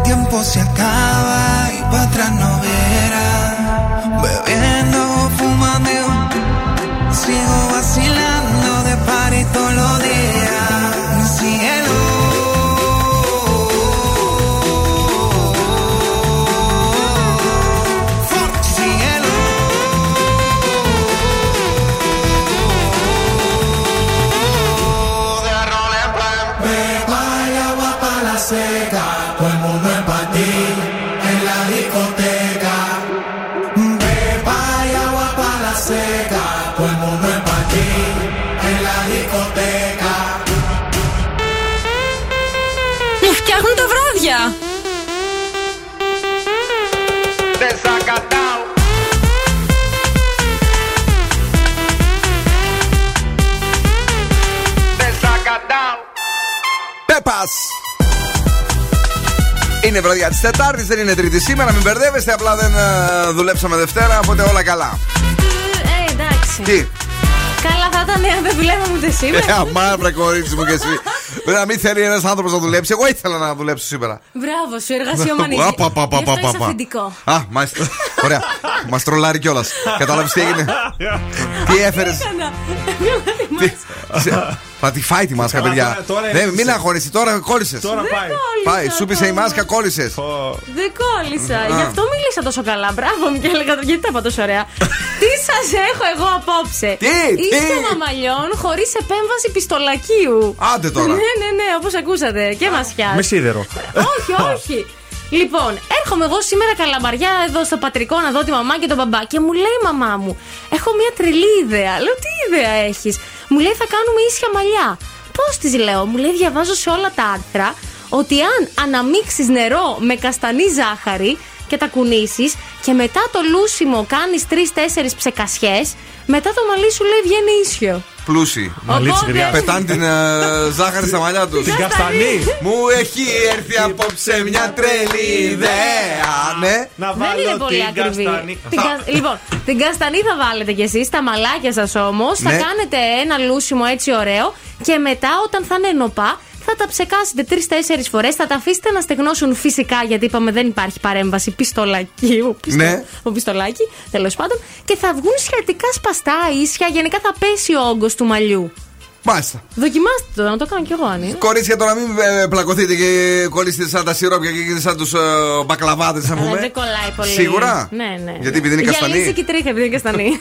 tiempo se acaba y para atrás no verá. Bebiendo, fumando, sigo Είναι βραδιά της Τετάρτης, δεν είναι Τρίτη σήμερα. Μην μπερδεύεστε, απλά δεν ε, δουλέψαμε Δευτέρα, οπότε όλα καλά. Ε, εντάξει. Τι, Καλά θα ήταν αν δεν δουλεύαμε ούτε ε, σήμερα. αμά, βρε κορίτσι μου και εσύ. Πρέπει να μην θέλει ένας άνθρωπος να δουλέψει. Εγώ ήθελα να δουλέψω σήμερα. Μπράβο σου, εργασιομανή. Απα, πα, πα, Γι' αυτό πα, είσαι πα. αφεντικό. Α, μάλιστα. Ωραία. Μας τρολάρει κιόλας. Κατάλαβες τι έγινε; [laughs] Τι έφερες; Έκανα. Θα τη φάει τη μάσκα, Καλά, παιδιά. τώρα- τώρα Δεν, έζησε. μην αγχώνεσαι, τώρα κόλλησες. Τώρα Δεν πάει. κόλλησα Πάει, σου πήσε η τώρα. μάσκα, κόλλησες. Δεν κόλλησα. Α. Γι' αυτό μίλησα τόσο καλά. Μπράβο, Μικέλα, γιατί τα είπα τόσο ωραία. [laughs] τι σας έχω εγώ απόψε; Τι, Είστε τι; μαμαλιών χωρίς επέμβαση πιστολακίου. Άντε τώρα. Ναι, ναι, ναι, όπως ακούσατε. Και μασιά. Με σίδερο. όχι, όχι. Λοιπόν, έρχομαι εγώ σήμερα καλαμπαριά εδώ στο πατρικό να δω τη μαμά και τον μπαμπά και μου λέει η μαμά μου: Έχω μια τρελή ιδέα. Λέω: Τι ιδέα έχεις; Μου λέει: Θα κάνουμε ίσια μαλλιά. Πώς της λέω, μου λέει: Διαβάζω σε όλα τα άρθρα ότι αν αναμίξεις νερό με καστανή ζάχαρη και τα κουνήσεις και μετά το λούσιμο κάνεις τρει-τέσσερι ψεκασιές, μετά το μαλλί σου λέει βγαίνει ίσιο. Πλούσιοι. Μαλίτσι, Οπότε- γριάς. Πετάνε την ε, ζάχαρη στα μαλλιά τους. Την καστανή. Μου έχει έρθει απόψε μια τρελή ιδέα. Ναι. Να Δεν είναι πολύ ακριβή. Την κα- Λοιπόν, την καστανή θα βάλετε κι εσείς, τα μαλάκια σας όμως. Θα Ναι. κάνετε ένα λούσιμο έτσι ωραίο και μετά όταν θα είναι νοπά θα τα ψεκάσετε τρει-τέσσερι φορές. Θα τα αφήσετε να στεγνώσουν φυσικά γιατί είπαμε δεν υπάρχει παρέμβαση πιστολακίου. Πιστο... Ναι. Ο πιστολάκι, τέλος πάντων. Και θα βγουν σχετικά σπαστά ίσια. Γενικά θα πέσει ο όγκος του μαλλιού. Μάλιστα. Δοκιμάστε το, να το κάνω κι εγώ, αν είναι. Κορίτσια, τώρα μην ε, πλακωθείτε και κολλήσετε σαν τα σιρόπια και γίνετε σαν τους ε, μπακλαβάδε, να Αλλά πούμε. δεν κολλάει πολύ. Σίγουρα; Ναι, ναι. Γιατί επειδή είναι καστανή. Γυαλίζει και η τρίχα επειδή είναι καστανή.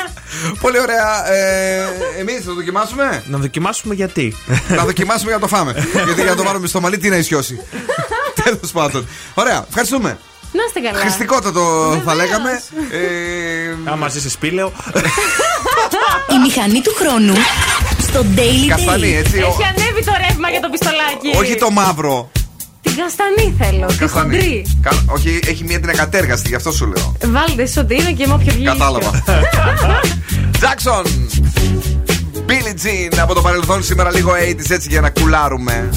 [laughs] Πολύ ωραία. Ε, Εμείς θα το δοκιμάσουμε; Να δοκιμάσουμε γιατί. [laughs] να δοκιμάσουμε για να το φάμε. Γιατί για να το βάλουμε στο μαλλί, τι να ισιώσει. [laughs] Τέλος πάντων. Ωραία, ευχαριστούμε. Να είστε καλά. Χριστικότατο θα λέγαμε. Ε, Άμα ζεις σε σπήλαιο. Η μηχανή του χρόνου στο Daily Καστανή, Date. έτσι. ο- Έχει ανέβει το ρεύμα για το πιστολάκι. Όχι το μαύρο. Την καστανή θέλω. Τη Καστανή. χοντρή. Κα- Όχι, έχει μία την ακατέργαστη, γι' αυτό σου λέω. Βάλτε εσείς ότι είναι και με όποιο βγει. Κατάλαβα. [laughs] Jackson! Billie Jean από το παρελθόν σήμερα λίγο 80s έτσι για να κουλάρουμε.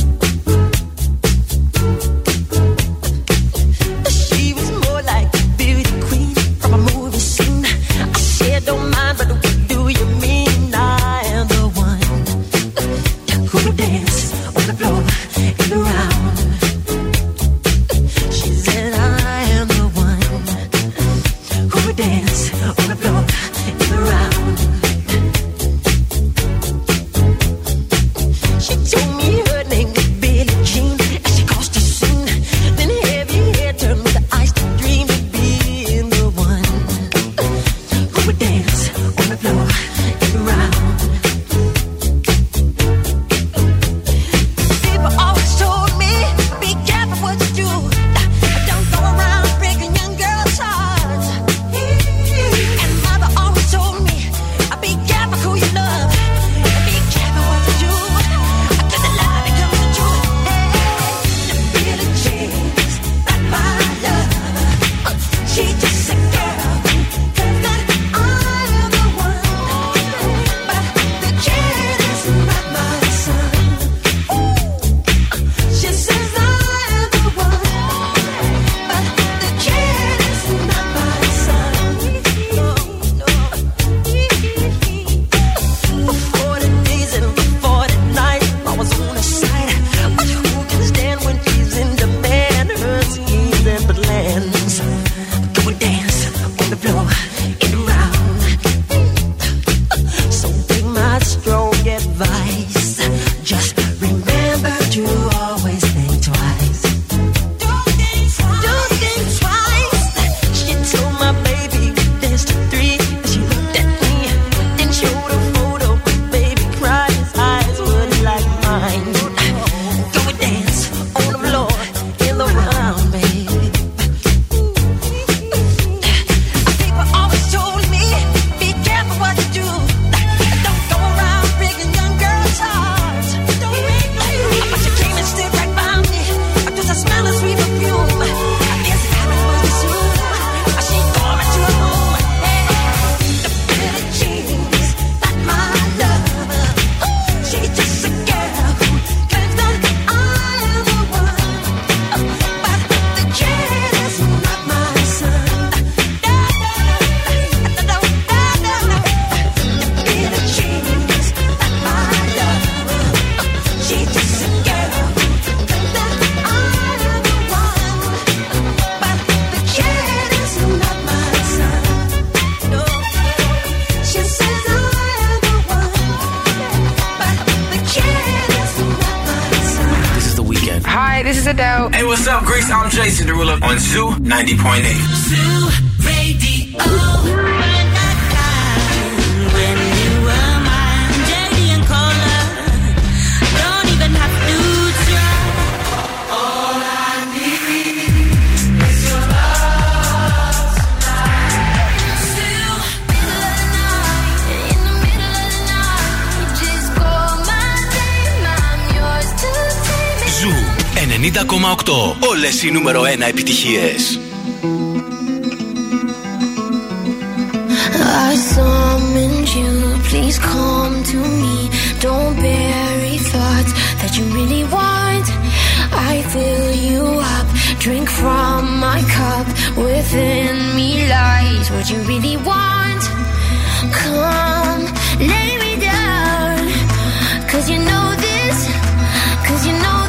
90.8. οι νούμερο 1 επιτυχίες. I summoned you, please come to me. Don't bury thoughts that you really want. I fill you up, drink from my cup. Within me lies what you really want. Come, lay me down, cause you know this, cause you know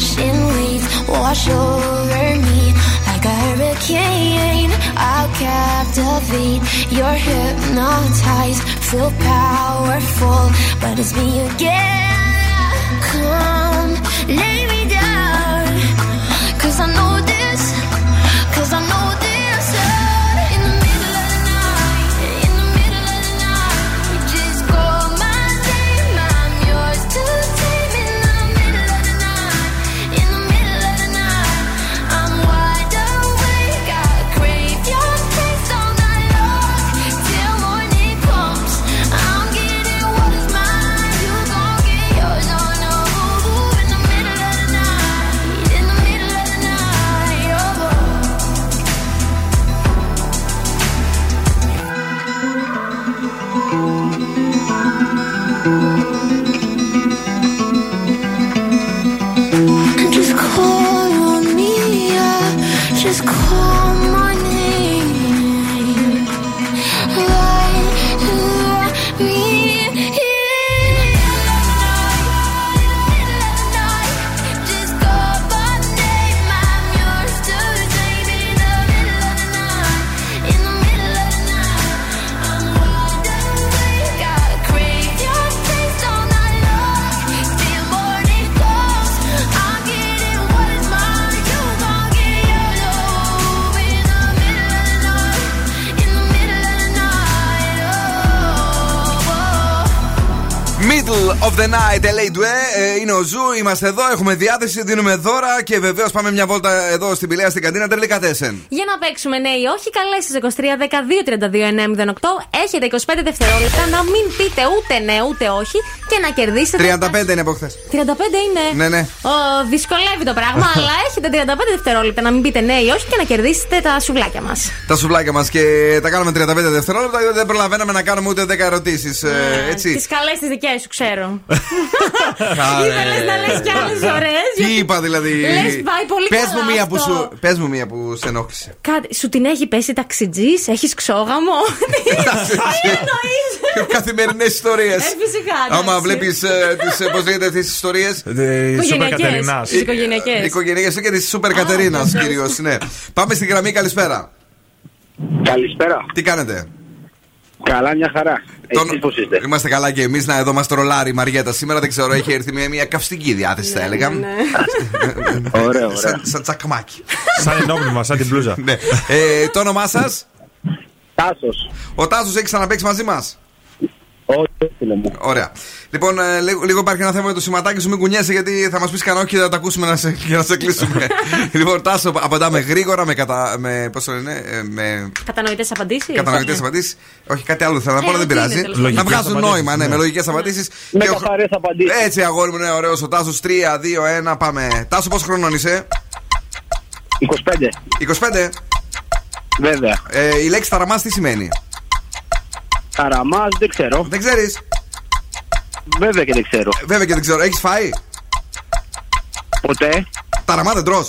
crashing waves wash over me like a hurricane. I'll captivate. You're hypnotized, feel powerful, but it's me again. Come, lay me down, cause I know. The night, LA Due. Ε, είναι ο Ζου, είμαστε εδώ, έχουμε διάθεση, δίνουμε δώρα και βεβαίως πάμε μια βόλτα εδώ στην Πηλαία στην καντίνα Τερλικατέσεν. Για να παίξουμε ναι ή όχι, καλέστε 23 12 32 908. Έχετε 25 δευτερόλεπτα να μην πείτε ούτε ναι ούτε όχι και να κερδίσετε. 35 είναι από χθες. 35 είναι. Ναι, ναι. Ο, δυσκολεύει το πράγμα, [laughs] αλλά έχετε 35 δευτερόλεπτα να μην πείτε ναι ή όχι και να κερδίσετε τα σουβλάκια μας. Τα σουβλάκια μας και τα κάνουμε 35 δευτερόλεπτα γιατί δεν προλαβαίναμε να κάνουμε ούτε 10 ερωτήσεις. Ε, έτσι. Τις καλές τις δικές σου, ξέρω. Καλέ. Ήθελες να λες κι άλλες ωραίες. Τι είπα δηλαδή; Λες, πάει πολύ Πες καλά μου μία που αυτό. σου, πες μου μία που σε ενόχλησε. Κάτι, σου την έχει πέσει ταξιτζή, έχεις ξόγαμο; Τι εννοείς; Καθημερινές ιστορίες. Ε, φυσικά. Άμα εντάξει. βλέπει τις. Πώς λέγεται αυτέ τις ιστορίες. Οικογενειακές. Τις οικογενειακές. Οικογενειακές και τη Σούπερ Κατερίνα κυρίως. Ναι. Πάμε στη γραμμή, καλησπέρα. Καλησπέρα. Τι κάνετε; Καλά, μια χαρά. Εσείς πώς είστε; Είμαστε καλά και εμείς. Να εδώ μας τρολάρει η Μαριέτα. Σήμερα δεν ξέρω, έχει έρθει μια, μια καυστική διάθεση, θα έλεγα. [laughs] Ωραία, ωραία. Σαν, σαν τσακμάκι. Σαν ενόπνευμα, σαν την μπλούζα. ναι. ε, το όνομά σας; Τάσος. Ο Τάσος έχει ξαναπέξει μαζί μας. Όχι, φίλε μου. Ωραία. Λοιπόν, ε, λίγο, λίγο υπάρχει ένα θέμα με το σηματάκι σου, μην κουνιέσαι γιατί θα μας πεις κανένα όχι και θα τα ακούσουμε να σε, [laughs] για να σε κλείσουμε. [laughs] λοιπόν, Τάσο, απαντάμε γρήγορα με, κατα, με, πώς το λένε, ε, με Κατανοητές απαντήσεις; κατανοητές απαντήσεις. Όχι, κάτι άλλο θέλω να πω, Ε, αλλά δεν τι είναι, πειράζει. τέλος Να πάντων. βγάζουν Λογικές νόημα, ναι, απαντήσεις, με ναι. λογικές απαντήσεις. Με καθαρές απαντήσεις. Έτσι, αγόρι μου, ναι, ωραίος. Ο Τάσος 3, 2, 1, πάμε. Τάσο, πόσο χρονών είσαι; 25. 25. Βέβαια. Ε, η λέξη ταραμάς τι σημαίνει; Ταραμά δεν ξέρω. Δεν ξέρεις. Βέβαια και δεν ξέρω. Βέβαια και δεν ξέρω. Έχεις φάει; Ποτέ. Ταραμά δεν τρως.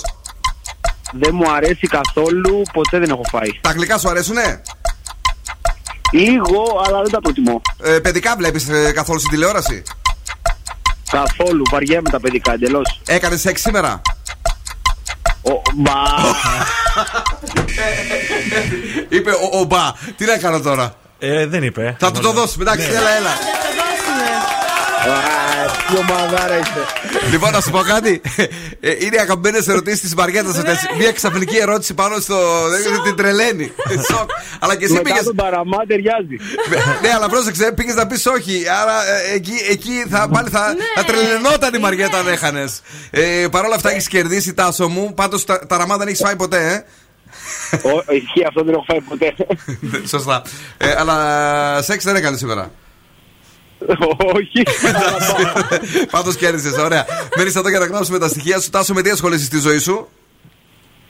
Δεν μου αρέσει καθόλου, ποτέ δεν έχω φάει. Τα αγγλικά σου αρέσουνε; Λίγο, αλλά δεν τα προτιμώ. Ε, παιδικά βλέπεις καθόλου στην τηλεόραση; Καθόλου, βαριέμαι τα παιδικά εντελώς. Έκανες σεξ σήμερα; Μπα. Είπε ο, ο Μπα. Τι να κάνω τώρα; Ε, δεν είπε. Θα του το δώσουμε. Εντάξει, Ναι. έλα, έλα. Τι ομαδάρα είστε. Λοιπόν, να σου πω κάτι. Ε, είναι οι αγαπημένες ερωτήσεις της Μαριέτας αυτέ. Μια ξαφνική ερώτηση πάνω στο. δεν- Την τρελαίνει. Σοκ. Αλλά και εσύ Μετά πήγε. τον ταραμά ταιριάζει. Ναι, αλλά πρόσεξε, πήγες να πεις όχι. Άρα ε, εκεί, εκεί θα, πάλι θα, Ναι. θα τρελαινόταν η Μαριέτα αν έχανες. Ε, Παρ' όλα αυτά έχεις κερδίσει τάσο μου. Πάντως τα, τα ραμά δεν έχεις φάει ποτέ, ε. [laughs] Ω, Ισχύει αυτό, δεν έχω φάει ποτέ. [laughs] Σωστά. Ε, αλλά σεξ δεν έκανε σήμερα. [laughs] Όχι. Πάντως κέρδισες, ωραία. Μένει εδώ για να γράψουμε τα στοιχεία σου. Τάσο, με τι ασχολείσαι στη ζωή σου;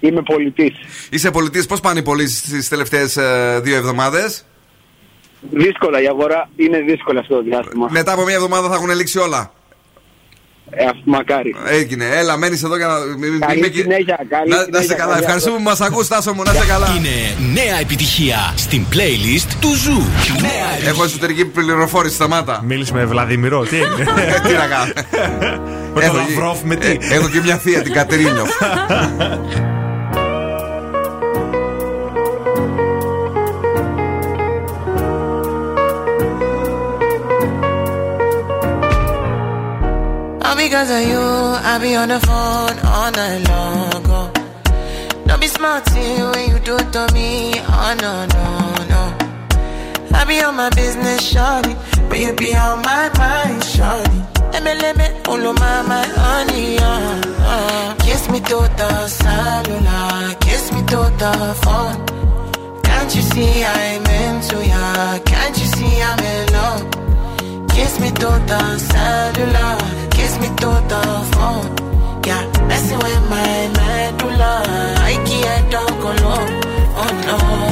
Είμαι πωλητής. Είσαι πωλητής, πώς πάνε οι πωλήσεις τις τελευταίες δύο εβδομάδες; Δύσκολα, η αγορά είναι δύσκολη αυτό το διάστημα. Μετά από μια εβδομάδα θα έχουν λήξει όλα. Ε, αυτό μακάρι. Έγινε. Έλα, μένεις εδώ για να. μη- μη- Καλή μη- μη- συνέχεια, καλή να, να συνέχεια, είσαι καλά. καλή Ευχαριστούμε που μας ακούς Τάσο μου. Να είσαι καλά. Είναι νέα επιτυχία στην playlist του Zoo. Νέα Έχω εσωτερική πληροφόρηση, σταμάτα. Μίλησε με Βλαδιμηρό, τι έγινε; τι να κάνω. Με Έχω τον και- Λαυρόφ, με τι; ε, Έχω και μια θεία, την Κατερίνιο. [laughs] because of you, I be on the phone all night long. Oh. Don't be smart when you do to me. Oh no, no, no. I be on my business, shawty. But you be on my mind, shawty. Me, pull on my, my honey, uh, uh. Kiss me to the cellular, kiss me to the phone. Can't you see I'm into ya? Can't you see I'm in love? Kiss me to the cellular, kiss me to the phone. Yeah, messing with my medulla. I can't talk alone. Oh no,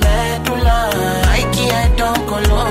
ya tokolo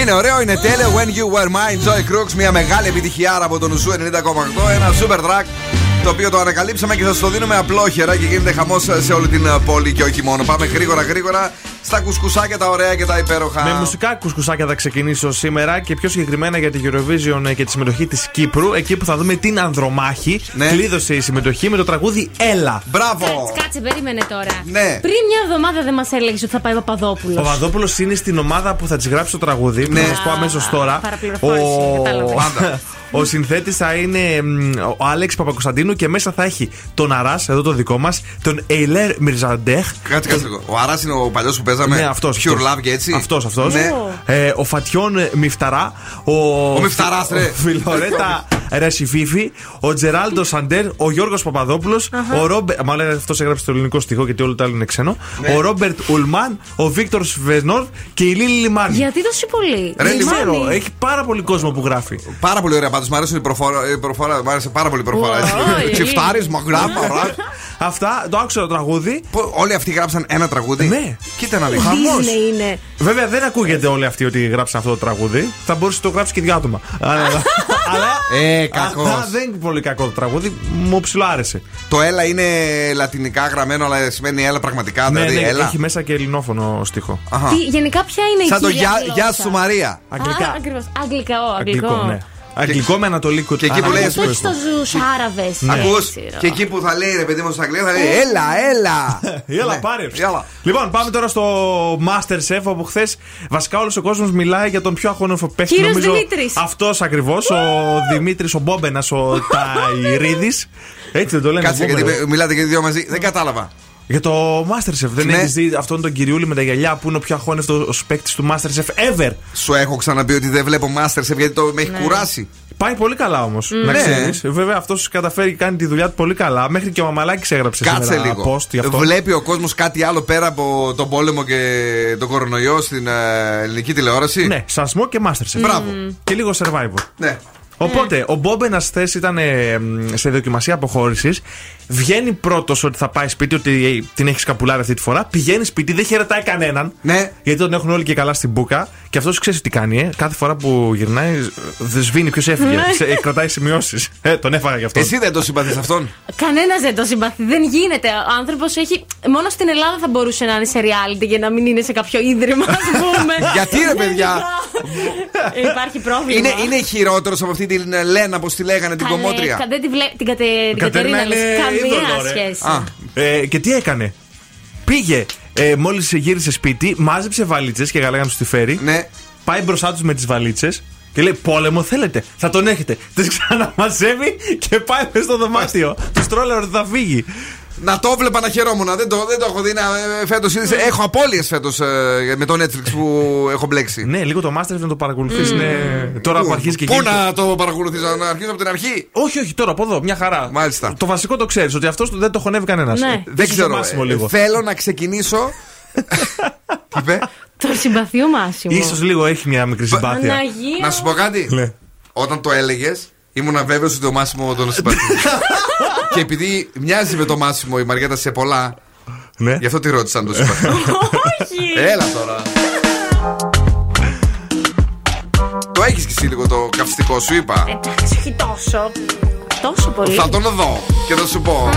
Είναι ωραίο, είναι τέλειο. When you were mine, Joy Crooks. Μια μεγάλη επιτυχία από τον Zoo 90,8. Ένα super track το οποίο το ανακαλύψαμε και σας το δίνουμε απλόχερα και γίνεται χαμός σε όλη την ε, πόλη και όχι μόνο. Πάμε γρήγορα γρήγορα στα κουσκουσάκια τα ωραία και τα υπέροχα. Με μουσικά κουσκουσάκια θα ξεκινήσω σήμερα και πιο συγκεκριμένα για τη Eurovision και τη συμμετοχή της Κύπρου. Εκεί που θα δούμε την Ανδρομάχη. Κλείδωσε η συμμετοχή με το τραγούδι Έλα. Μπράβο! Κάτσε, περίμενε τώρα. Ναι. Πριν μια εβδομάδα δεν μας έλεγες ότι θα πάει ο Παπαδόπουλος. Ο Παπαδόπουλος είναι στην ομάδα που θα της γράψει το τραγούδι. Που Ναι. θα σας πω αμέσως τώρα. Παραπληροφόρηση, κατάλαβα. [laughs] Ο συνθέτης θα είναι μ, ο Άλεξ Παπακοσταντίνου και μέσα θα έχει τον Αράς, εδώ το δικό μας, τον Ειλέρ Μιρζαντέχ. Κάτσε, κάτσε λίγο. Ο Αράς είναι ο παλιός που παίζαμε. Ναι, αυτός. Pure Love και έτσι. Αυτός, αυτός. Ναι. Ε, ο Φατιόν Μιφταρά. Ο, Ο Μιφταράς, ρε. [laughs] Ο Φιλορέτα Ρεσιφίφη. Ο Τζεράλντο Σαντέρ. Ο Γιώργος Παπαδόπουλος. Ο Ρόμπερτ. Μάλλον αυτό έγραψε το ελληνικό στοιχείο γιατί όλο το άλλο είναι ξένο. Ναι. Ο Ρόμπερτ Ουλμάν. Ο Βίκτορ Σβενόρ και η Λίλη Λιμάνι. Γιατί τόσο πολύ. Δεν Λιμάνι. ξέρω, έχει πάρα πολύ κόσμο που γράφει. Πάρα πολύ ωραία πάντω. Μ' άρεσε η προφορά. η προφορά- Μ' άρεσε πάρα πολύ η προφορά. Wow, έτσι. [laughs] Τσιφτάρι, μαγράφα, ραπ. Αυτά, το άκουσα το τραγούδι. Όλοι αυτοί γράψαν ένα τραγούδι. Ναι. Κοίτα να δεις. Disney είναι. Βέβαια δεν ακούγεται όλοι αυτοί ότι γράψαν αυτό το τραγούδι. Θα μπορούσε να το γράψει και δύο άτομα. Αλλά. [laughs] αλλά Ε, κακός. αλλά δεν είναι πολύ κακό το τραγούδι. Μου ψιλοάρεσε. Το έλα είναι λατινικά γραμμένο, αλλά σημαίνει έλα πραγματικά. Ναι, Δηλαδή, ναι, έλα. έχει μέσα και ελληνόφωνο στίχο. Αχα. Τι, γενικά ποια είναι η Σαν το κύρια γεια, γλώσσα; γεια σου Μαρία. Αγγλικά. Α, ακριβώς. Αγγλικά, ο, αγγλικό. Ναι. Αγγλικό με ανατολικό. Και εκεί που λέει, Αυτό έχει το ζου Άραβε. Ακούς και εκεί που θα λέει ρε παιδί μου στα αγγλικά θα λέει Έλα, έλα. [laughs] Έλα, Ναι. πάρε. Έλα. Λοιπόν, πάμε τώρα στο Masterchef, όπου χθες βασικά όλος ο κόσμος μιλάει για τον πιο αχώνοφο παίχτη. Κύριος νομίζω Δημήτρης. Αυτός ακριβώς, ο Δημήτρης ο Μπόμπενας, ο [laughs] Ταϊρίδης. Έτσι δεν το λένε. Κάτσε Μπόμπενας. γιατί μιλάτε και οι δύο μαζί. Δεν κατάλαβα. Για το Masterchef. Δεν Ναι. έχεις δει αυτόν τον κυριούλη με τα γυαλιά που είναι ο πιο αχώνευτο παίκτης του Masterchef ever; Σου έχω ξαναπεί ότι δεν βλέπω Masterchef γιατί το με έχει Ναι. κουράσει. Πάει πολύ καλά όμως. Να Ναι. ξέρεις. Βέβαια αυτός καταφέρει και κάνει τη δουλειά του πολύ καλά. Μέχρι και ο Μαμαλάκης έγραψε Κάτσε σήμερα λίγο. post γι' αυτό. Βλέπει ο κόσμος κάτι άλλο πέρα από τον πόλεμο και τον κορονοϊό στην ε, ελληνική τηλεόραση; Ναι, σασμό και Masterchef. Μπράβο. Και λίγο survivor. Ναι. Οπότε, ο Μπόμπενας χθες ήταν ε, μ, σε δοκιμασία αποχώρησης. Βγαίνει πρώτος ότι θα πάει σπίτι, ότι ε, την έχεις σκαπουλάρει αυτή τη φορά. Πηγαίνει σπίτι, δεν χαιρετάει κανέναν. Ναι. Γιατί τον έχουν όλοι και καλά στην μπουκα. Και αυτός ξέρεις τι κάνει, ε; Κάθε φορά που γυρνάει, ε, δεν σβήνει ποιος έφυγε. Ναι. Σε- ε, κρατάει σημειώσεις. Ε, τον έφαγα γι' αυτό. Εσύ δεν το συμπαθείς αυτόν; Κανένας δεν το συμπαθεί. Δεν γίνεται. Ο άνθρωπος έχει. Μόνο στην Ελλάδα θα μπορούσε να είναι σε reality και να μην είναι σε κάποιο ίδρυμα, ας πούμε. [laughs] Γιατί ρε παιδιά; Υπάρχει πρόβλημα. Είναι, είναι χειρότερος από αυτή την ε, Λένα, πώ τη λέγανε, την Καλέ, κομμότρια. κα- δεν τη βλέ- την, κατε, την Κατερίνα Κατερίνα λες. είναι Καμία είδωλο, ρε. σχέση. Α, Ε, και τι έκανε; Πήγε, ε, μόλις γύρισε σπίτι, μάζεψε βαλίτσες και γαλάγαν του τη φέρει. Ναι. Πάει μπροστά τους με τις βαλίτσες και λέει: Πόλεμο θέλετε, θα τον έχετε. [laughs] Τις ξαναμαζεύει και πάει μες στο δωμάτιο. Τους τρόλαρε ότι θα φύγει. Να το βλέπα να χαιρόμουν. Δεν το, δεν το έχω δει. Φέτος Έχω απώλειες φέτος με το Netflix που έχω μπλέξει. Ναι, λίγο το Masterchef να το παρακολουθείς. Τώρα που αρχίζει και Πού γίνεται- να το παρακολουθήσω, να αρχίσω από την αρχή; Όχι, όχι, τώρα από εδώ, μια χαρά. Μάλιστα. Το βασικό το ξέρεις, ότι αυτός δεν το χωνεύει κανένας. Ναι. Δεν ξέρω. ε, λίγο. Θέλω να ξεκινήσω. [laughs] Τι είπε; Το συμπαθεί ο Μάσιμο. σω λίγο έχει μια μικρή συμπάθεια. Παναγία. Να σου πω κάτι. Ναι. Όταν το έλεγες, ήμουν βέβαιος ότι ο Μάσιμο τον συμπαθεί. [laughs] Και επειδή μοιάζει με το Μάσιμο η Μαριέτα σε πολλά, Ναι. γι' αυτό τη ρώτησα αν το συμπαθεί. Όχι. [laughs] Έλα τώρα. Το έχεις και εσύ λίγο το καυστικό σου, είπα. Εντάξει, όχι τόσο. Τόσο πολύ. Θα τον δω και θα σου πω.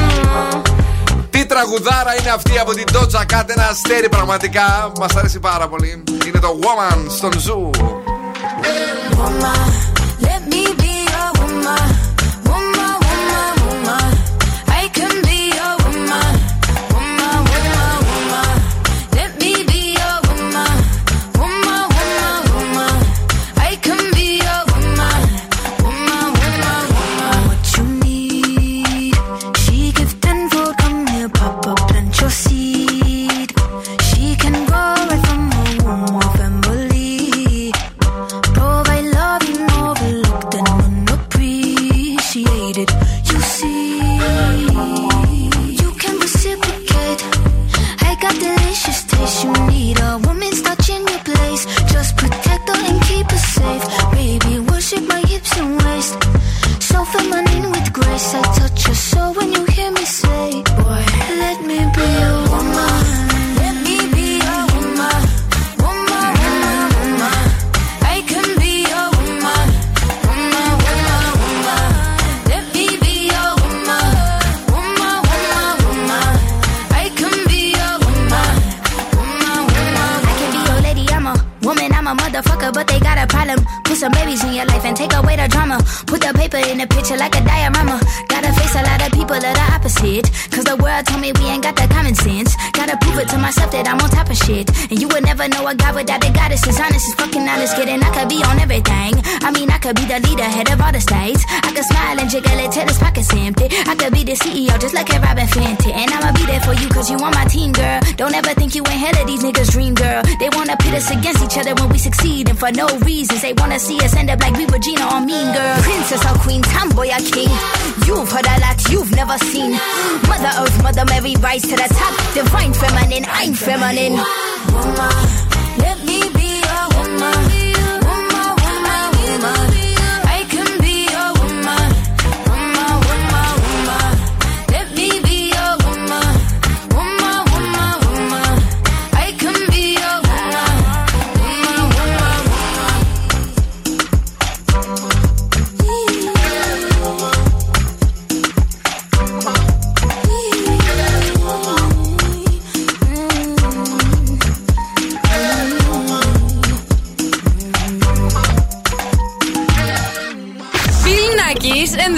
Τι τραγουδάρα είναι αυτή από την Doja Cat, ένα αστέρι πραγματικά. Μας αρέσει πάρα πολύ. Είναι το Woman στον Zoo. Woman, let me picture like a diorama. Gotta face a lot of people that are opposite. Cause the world told me we ain't got that common sense. Gotta prove it to myself that I'm on top of shit. And you would never know a guy without a goddess. Is honest, is fucking honest, kidding. I could be on everything. I mean, I could be the leader, head of all the states. I could smile and jiggle it till his pockets empty. I could be the CEO, just like a Robin Fenty. And I'ma be there for you, cause you on my team, girl. Don't ever think you ain't hell of these niggas' dream, girl. They wanna pit us against each other when we succeed, and for no reasons. They wanna see us end up like we Regina or Mean Girl. Princess or Queen, tomboy or king. You've heard a lot you've never seen. Mother Earth, Mother Mary, rise to the top. Divine feminine, I'm feminine. Woman, let me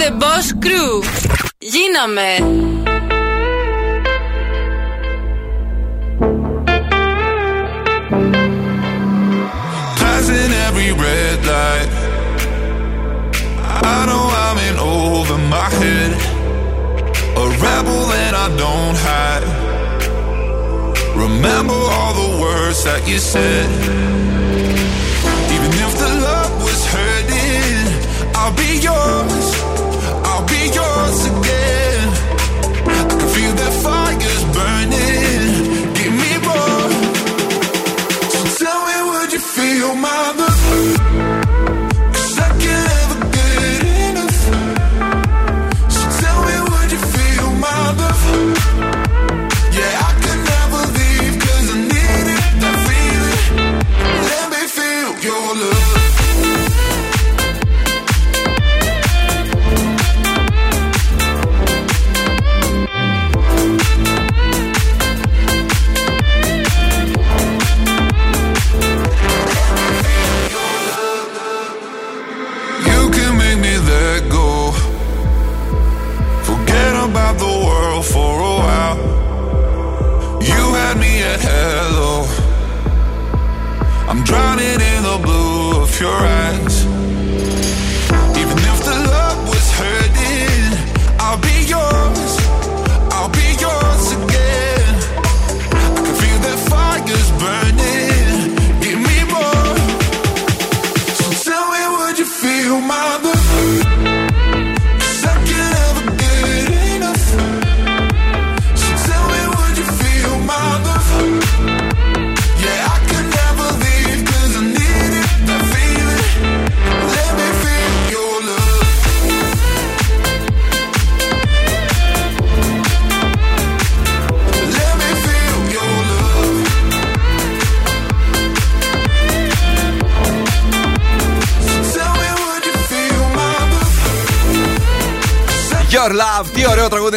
the Boss Crew. Γίναμε. Passing every red light. I know I'm in over my head. A rebel that I don't hide. Remember all the words that you said.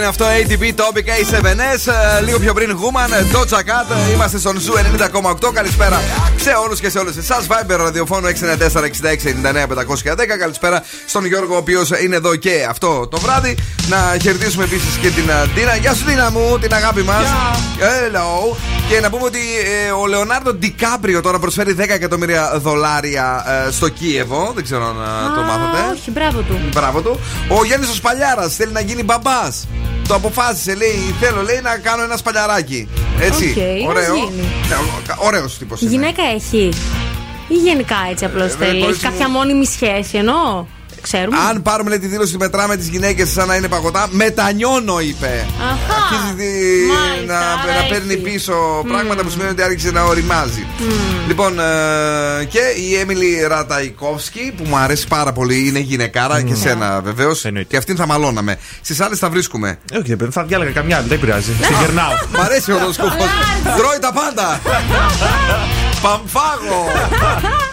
Αυτό. ATP Topic A7S. ε, Λίγο πιο πριν Woman, ε, Doja Cat. ε, Είμαστε στον Zoo 90,8. Καλησπέρα σε όλους και σε όλες εσάς. Viber ραδιοφώνου 694-6699-510. Καλησπέρα στον Γιώργο, ο οποίος είναι εδώ και αυτό το βράδυ. Να χαιρετήσουμε επίσης και την ε, Ντίνα. Γεια σου, Ντίνα μου, την αγάπη μας. Hello. Και να πούμε ότι ε, ο Λεωνάρντο Ντικάπριο τώρα προσφέρει 10 εκατομμύρια δολάρια ε, στο Κίεβο. Δεν ξέρω αν ε, το μάθατε. Όχι, μπράβο του. Μπράβο του. Ο Γιάννης ο Σπαλιάρας θέλει να γίνει μπαμπάς. Το αποφάσισε, λέει, θέλω λέει να κάνω ένα σπαλιαράκι. Έτσι. Οκ, ωραίο. ας γίνει; Ωραίος τύπος. Η γυναίκα έχει. Ή γενικά έτσι απλώς Ε, θέλει. μπορεί Έχει να- κάποια μόνιμη σχέση εννοώ; Ξέρουμε. Αν πάρουμε λέει, τη δήλωση ότι μετράμε τις γυναίκες σαν να είναι παγωτά, μετανιώνω, είπε. Αχα. Αρχίζει τη- Μάλιστα, να, άρα να παίρνει έχει. πίσω πράγματα που σημαίνει ότι άρχισε να οριμάζει. Λοιπόν, ε, και η Έμιλι Ραταϊκόφσκι που μου αρέσει πάρα πολύ, είναι γυναικάρα και σένα βεβαίως. Και αυτήν θα μαλώναμε. Στις άλλες θα βρίσκουμε. Ε, Όχι, δεν θα διάλεγα καμιά, δεν πειράζει. Την γερνάω. Μ' αρέσει ο οροσκόπο. Τρώει τα πάντα. [laughs] Παμφάγο.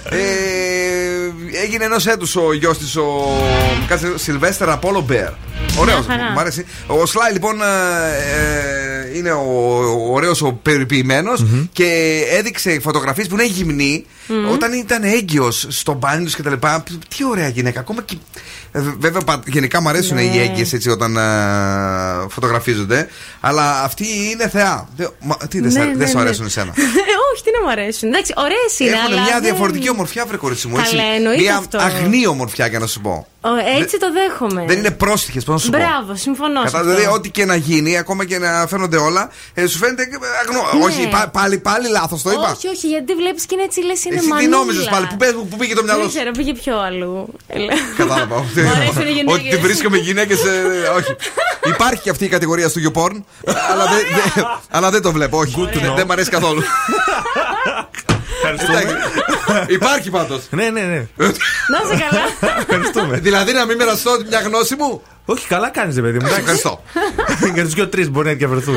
[laughs] ε, έγινε ενός έτους ο γιος της, ο κάτσε, Σιλβέστερ Απόλο Μπέρ. Ωραίος, Μια χαρά. μου άρεσε. Ο Σλάι λοιπόν ε, ε, είναι ο, ο ωραίος ο περιποιημενος και έδειξε φωτογραφίες που είναι γυμνή Μμμ. όταν ήταν έγκυος στο μπάνι τους κτλ. Τι ωραία γυναίκα. Ακόμα και. ε, Βέβαια, πα- γενικά μου αρέσουν Ναι. οι έγκυες έτσι όταν ε, φωτογραφίζονται. Αλλά αυτή είναι θεά. Δεν- μα, τι δεν Ναι, σ' αρέ- ναι, δεν σου ναι. αρέσουν εσένα. [laughs] Όχι, τι να μου αρέσουν. Εντάξει, ωραίες είναι. Έχουν αλλά μια δεν- διαφορετική ομορφιά, βρε κορίτσι μου. Έτσι. Καλά, εννοείται μια αυτό. αγνή ομορφιά, για να σου πω. Ο, έτσι το δέχομαι. Δεν είναι πρόστιχε, πώς να σου πω. Μπράβο, συμφωνώ. σε Κατά, αυτό. δηλαδή, ό,τι και να γίνει, ακόμα και να φαίνονται όλα, ε, σου φαίνεται ε, αγνό. Ναι. Όχι, πά- πάλι, πάλι λάθος το είπα. Όχι, όχι, γιατί βλέπεις και είναι έτσι λες είναι Εσύ τι μανούλα. νόμιζες πάλι, που, πες μου, που πήγε το μυαλό Δεν σου; ξέρω, πήγε πιο αλλού. Έλα. Κατάλαβα. αρέσουν οι γυναίκες. Ότι τη βρίσκομαι γυναίκες. όχι. Υπάρχει και αυτή η κατηγορία στο YouPorn, αλλά, δεν, δεν- αλλά δεν το βλέπω. Όχι, δεν, δεν μ' αρέσει καθόλου. [laughs] Εντάξει. Υπάρχει πάντως. Ναι, ναι, ναι. Να σε καλά. Ευχαριστούμε. Δηλαδή να μην μοιραστώ μια γνώση μου; Όχι, καλά κάνεις, παιδί μου. Σε ευχαριστώ. [laughs] Για τους δύο-τρει μπορεί να διαφερθούν.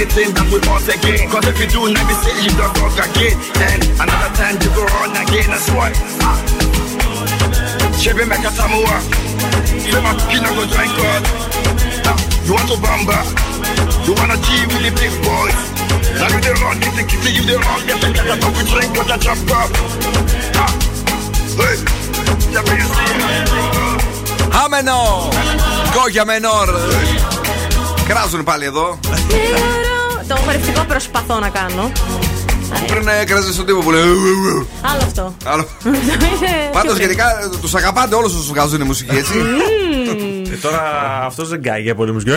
anything that we want again. Cause if you do, let me say you don't talk again. And another time you go on again, that's what. Ah. Chevy make a samoa. Say my kid go drink God. Ah, You want to bamba? You wanna G with the big boys? Now you the wrong, get the kitty, you the wrong, get the get a coffee drink with a drop cup. Ah, hey, yeah, but you see how the thing goes. Άμενο! Γκόγια μενόρ! Κράζουν πάλι εδώ. Το χορευτικό προσπαθώ να κάνω. Πριν έκραζες στον τύπο που λέει. Άλλο αυτό. Άλλο. [laughs] Πάντως γενικά τους αγαπάτε όλους όσους βγάζουν μουσική, έτσι. Ε, τώρα αυτός δεν κάει για πολύ μουσική.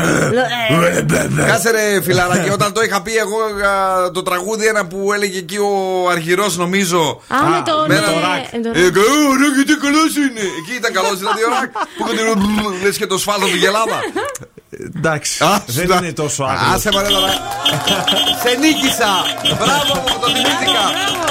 Κάτσε ρε φιλαράκι, όταν το είχα πει εγώ α, το τραγούδι ένα που έλεγε εκεί ο Αργυρός νομίζω. Α, με το. με ναι, ένα- με το- Ε, κα- Ωραία, γιατί καλός είναι. Εκεί ήταν καλός, δηλαδή ο Ρακ. Που έκανε λες και το σφάλτο του γελάδα. Εντάξει. Α, Δεν στα- είναι τόσο άκρη. Άσε μωρέ τώρα. Σε νίκησα. Μπράβο μου, το θυμήθηκα.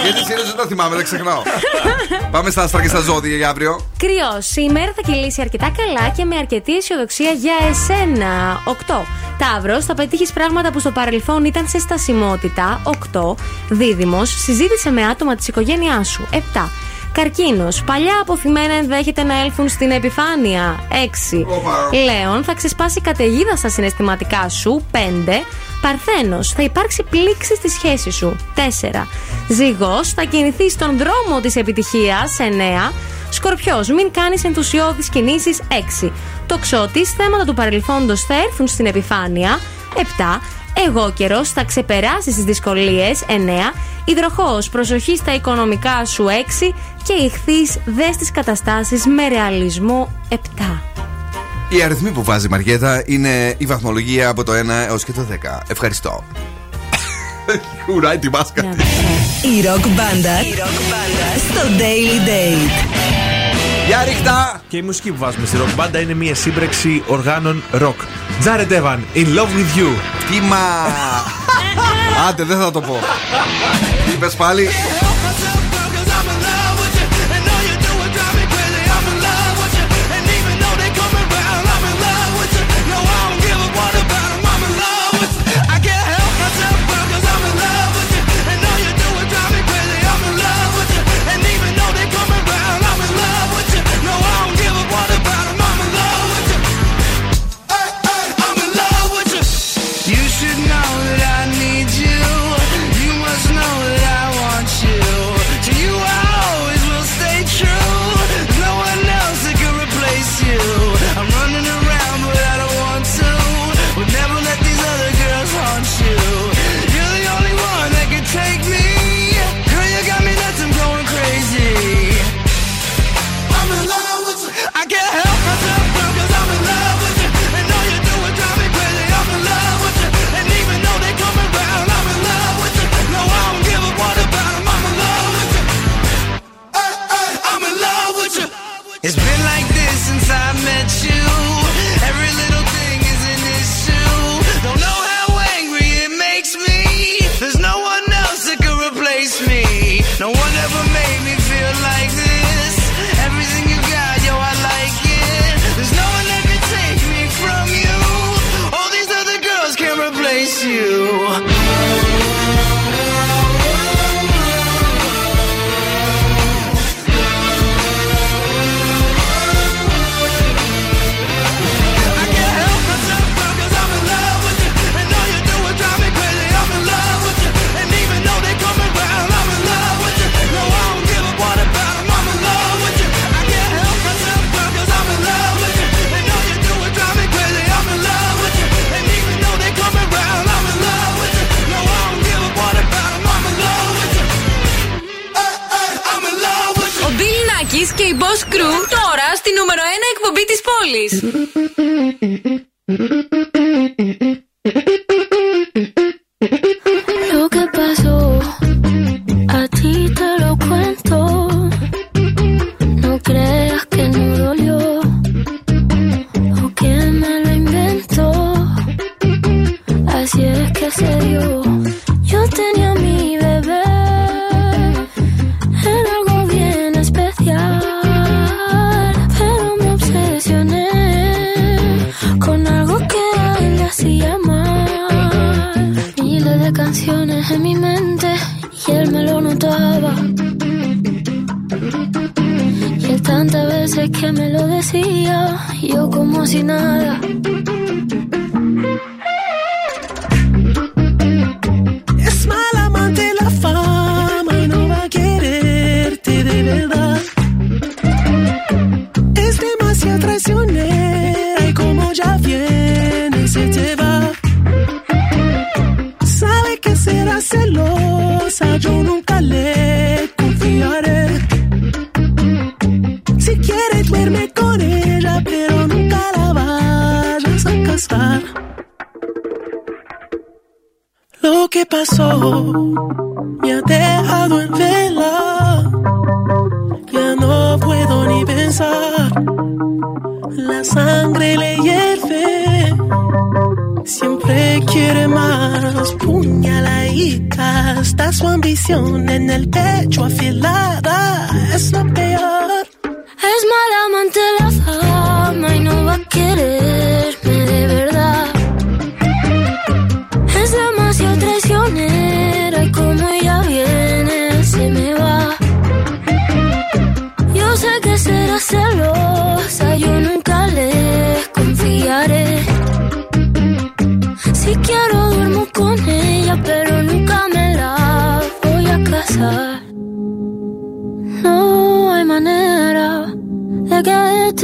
Γιατί συνήθω δεν τα θυμάμαι, δεν ξεχνάω. [laughs] Πάμε στα άστρα και στα ζώδια για αύριο. Κρυό, σήμερα θα κυλήσει αρκετά καλά και με αρκετή αισιοδοξία για εσένα. 8. Ταύρος, θα πετύχεις πράγματα που στο παρελθόν ήταν σε στασιμότητα. 8. Δίδυμος, συζήτησε με άτομα της οικογένειάς σου. 7. Καρκίνος, παλιά αποθυμένα ενδέχεται να έλθουν στην επιφάνεια. 6. Λέων, θα ξεσπάσει καταιγίδα στα συναισθηματικά σου. 5. Παρθένος, θα υπάρξει πλήξη στη σχέση σου. 4. Ζυγός, θα κινηθεί στον δρόμο της επιτυχίας. 9. Σκορπιός, μην κάνεις ενθουσιώδεις κινήσεις. 6. Τοξότης, θέματα του παρελθόντος θα έρθουν στην επιφάνεια. 7. Εγώ καιρός, θα ξεπεράσει τις δυσκολίες. 9. Υδροχός, προσοχή στα οικονομικά σου. 6 και ηχθείς δες τις καταστάσεις με ρεαλισμό 7. Οι αριθμοί που βάζει η Μαριέτα είναι η βαθμολογία από το 1 έως και το 10. Ευχαριστώ. [laughs] Χουράει τη μάσκα. Ναι. Η ροκ μπάντα στο Daily Date. Γεια ρίχτα! Και η μουσική που βάζουμε στη ροκ μπάντα είναι μια σύμπρεξη οργάνων ροκ. Τζάρετ Εβαν, in love with you. Τίμα! [laughs] Άντε, δεν θα το πω. Είπες πάλι.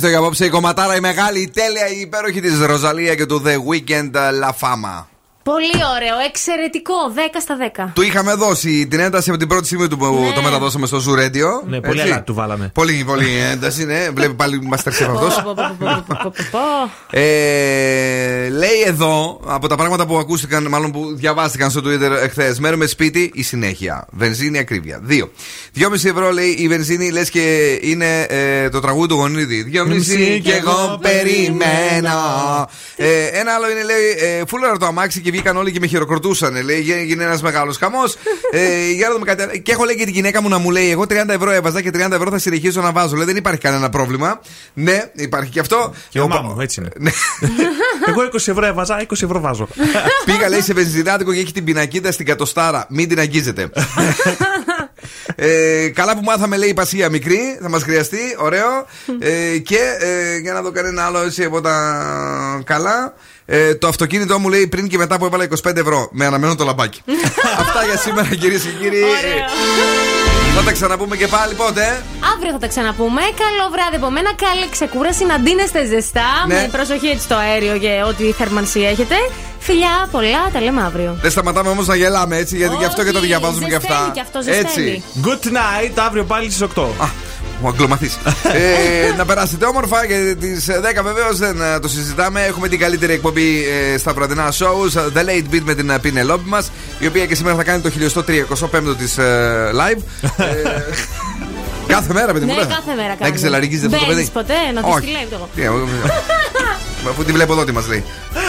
Τελευταίο για απόψε η κομματάρα, η μεγάλη, η τέλεια, η υπέροχη της Ροζαλία και του The Weekend La Fama. Πολύ ωραίο, εξαιρετικό. 10 στα 10. Του είχαμε δώσει την ένταση από την πρώτη στιγμή του που Ναι. το μεταδώσαμε στο Zoo Radio. Ναι, πολύ Έτσι. αλάτι του βάλαμε. Πολύ, πολύ ένταση, ναι. Βλέπει πάλι Masterchef αυτός. Πω, πω, πω, πω, πω, πω, πω. Ε, λέει εδώ από τα πράγματα που ακούστηκαν, μάλλον που διαβάστηκαν στο Twitter εχθές. Μένουμε σπίτι η συνέχεια. Βενζίνη ακρίβεια. Δύο. 2,5 ευρώ λέει η βενζίνη, λες και είναι ε, το τραγούδι του γονίδι. 2,5 και εγώ περιμένω. Ε, ένα άλλο είναι λέει ε, φούλαρα το αμάξι και βγήκαν όλοι και με χειροκροτούσαν. Λέει έγινε ένας μεγάλος χαμός. [laughs] Ε, για να δούμε κάτι άλλο. Και έχω λέει και τη γυναίκα μου να μου λέει: Εγώ 30 ευρώ έβαζα και 30 ευρώ θα συνεχίσω να βάζω. Λέει δεν υπάρχει κανένα πρόβλημα. Ναι, υπάρχει και αυτό. Και ο μου, έτσι είναι. [laughs] Εγώ 20 ευρώ έβαζα, 20 ευρώ βάζω. [laughs] Πήγα λέει σε βενζινάδικο και έχει την πινακίδα στην κατοστάρα. Μην την αγγίζετε. ε, καλά που μάθαμε λέει η πασία μικρή, θα μας χρειαστεί, ωραίο. Ε, και ε, για να δω κανένα άλλο έτσι από τα καλά. Ε, το αυτοκίνητό μου λέει πριν και μετά που έβαλα 25 ευρώ. Με αναμένω το λαμπάκι. [laughs] Αυτά για σήμερα κυρίες και κύριοι. Θα τα ξαναπούμε και πάλι πότε; Αύριο θα τα ξαναπούμε. Καλό βράδυ από μένα. Καλή ξεκούραση. Να ντύνεστε ζεστά. Ναι. Με προσοχή έτσι στο αέριο και ό,τι θερμανσία έχετε. Φιλιά, πολλά. Τα λέμε αύριο. Δεν σταματάμε όμως να γελάμε έτσι, γιατί γι' αυτό και το διαβάζουμε και ζεσταίνει αυτά. κι αυτό, ζεσταίνει. Good night, αύριο πάλι στις 8. Ο αγγλωμαθή. [laughs] ε, να περάσετε όμορφα και τις 10 βεβαίως δεν ε, το συζητάμε. Έχουμε την καλύτερη εκπομπή ε, στα βραδινά shows. The Late Beat με την Πινελόπη μας, η οποία και σήμερα θα κάνει το 1335ο της live. Ε, [laughs] κάθε μέρα, παιδί μου. Ναι, δεν- κάθε μέρα Δεν κάνουμε. ξελαριγίζεται αυτό το Μπαίνεις παιδί. ποτέ να τη Όχι. τη λέει εγώ. Τι, εγώ- Αφού τη βλέπω εδώ τι μας λέει.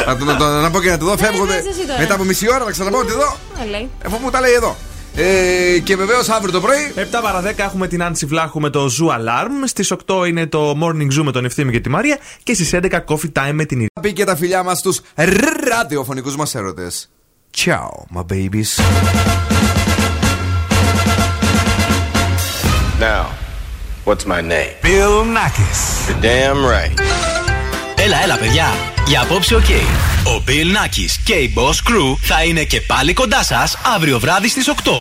Να, το- να, το- να πω και να τη δω, φεύγω. πες εσύ τώρα. Μετά από μισή ώρα να ξαναπώ ότι εδώ. Ε, λέει. Αφού μου τα λέει εδώ. Ε, και βεβαίως αύριο το πρωί. 7 παρα 10 έχουμε την Άνση Βλάχου με το Zoo Alarm. Στις 8 είναι το Morning Zoo με τον Ευθύμη και τη Μαρία. Και στις 11 Coffee Time με την Ειρήνη. πει και τα φιλιά μας στους ραδιοφωνικούς μας έρωτες. Ciao, my babies. Now, what's my name? Bill Nakis. You're damn right. Έλα, έλα, παιδιά. Για απόψε, οκ. Ο Bill Nakis και η Boss Crew θα είναι και πάλι κοντά σας αύριο βράδυ στις 8.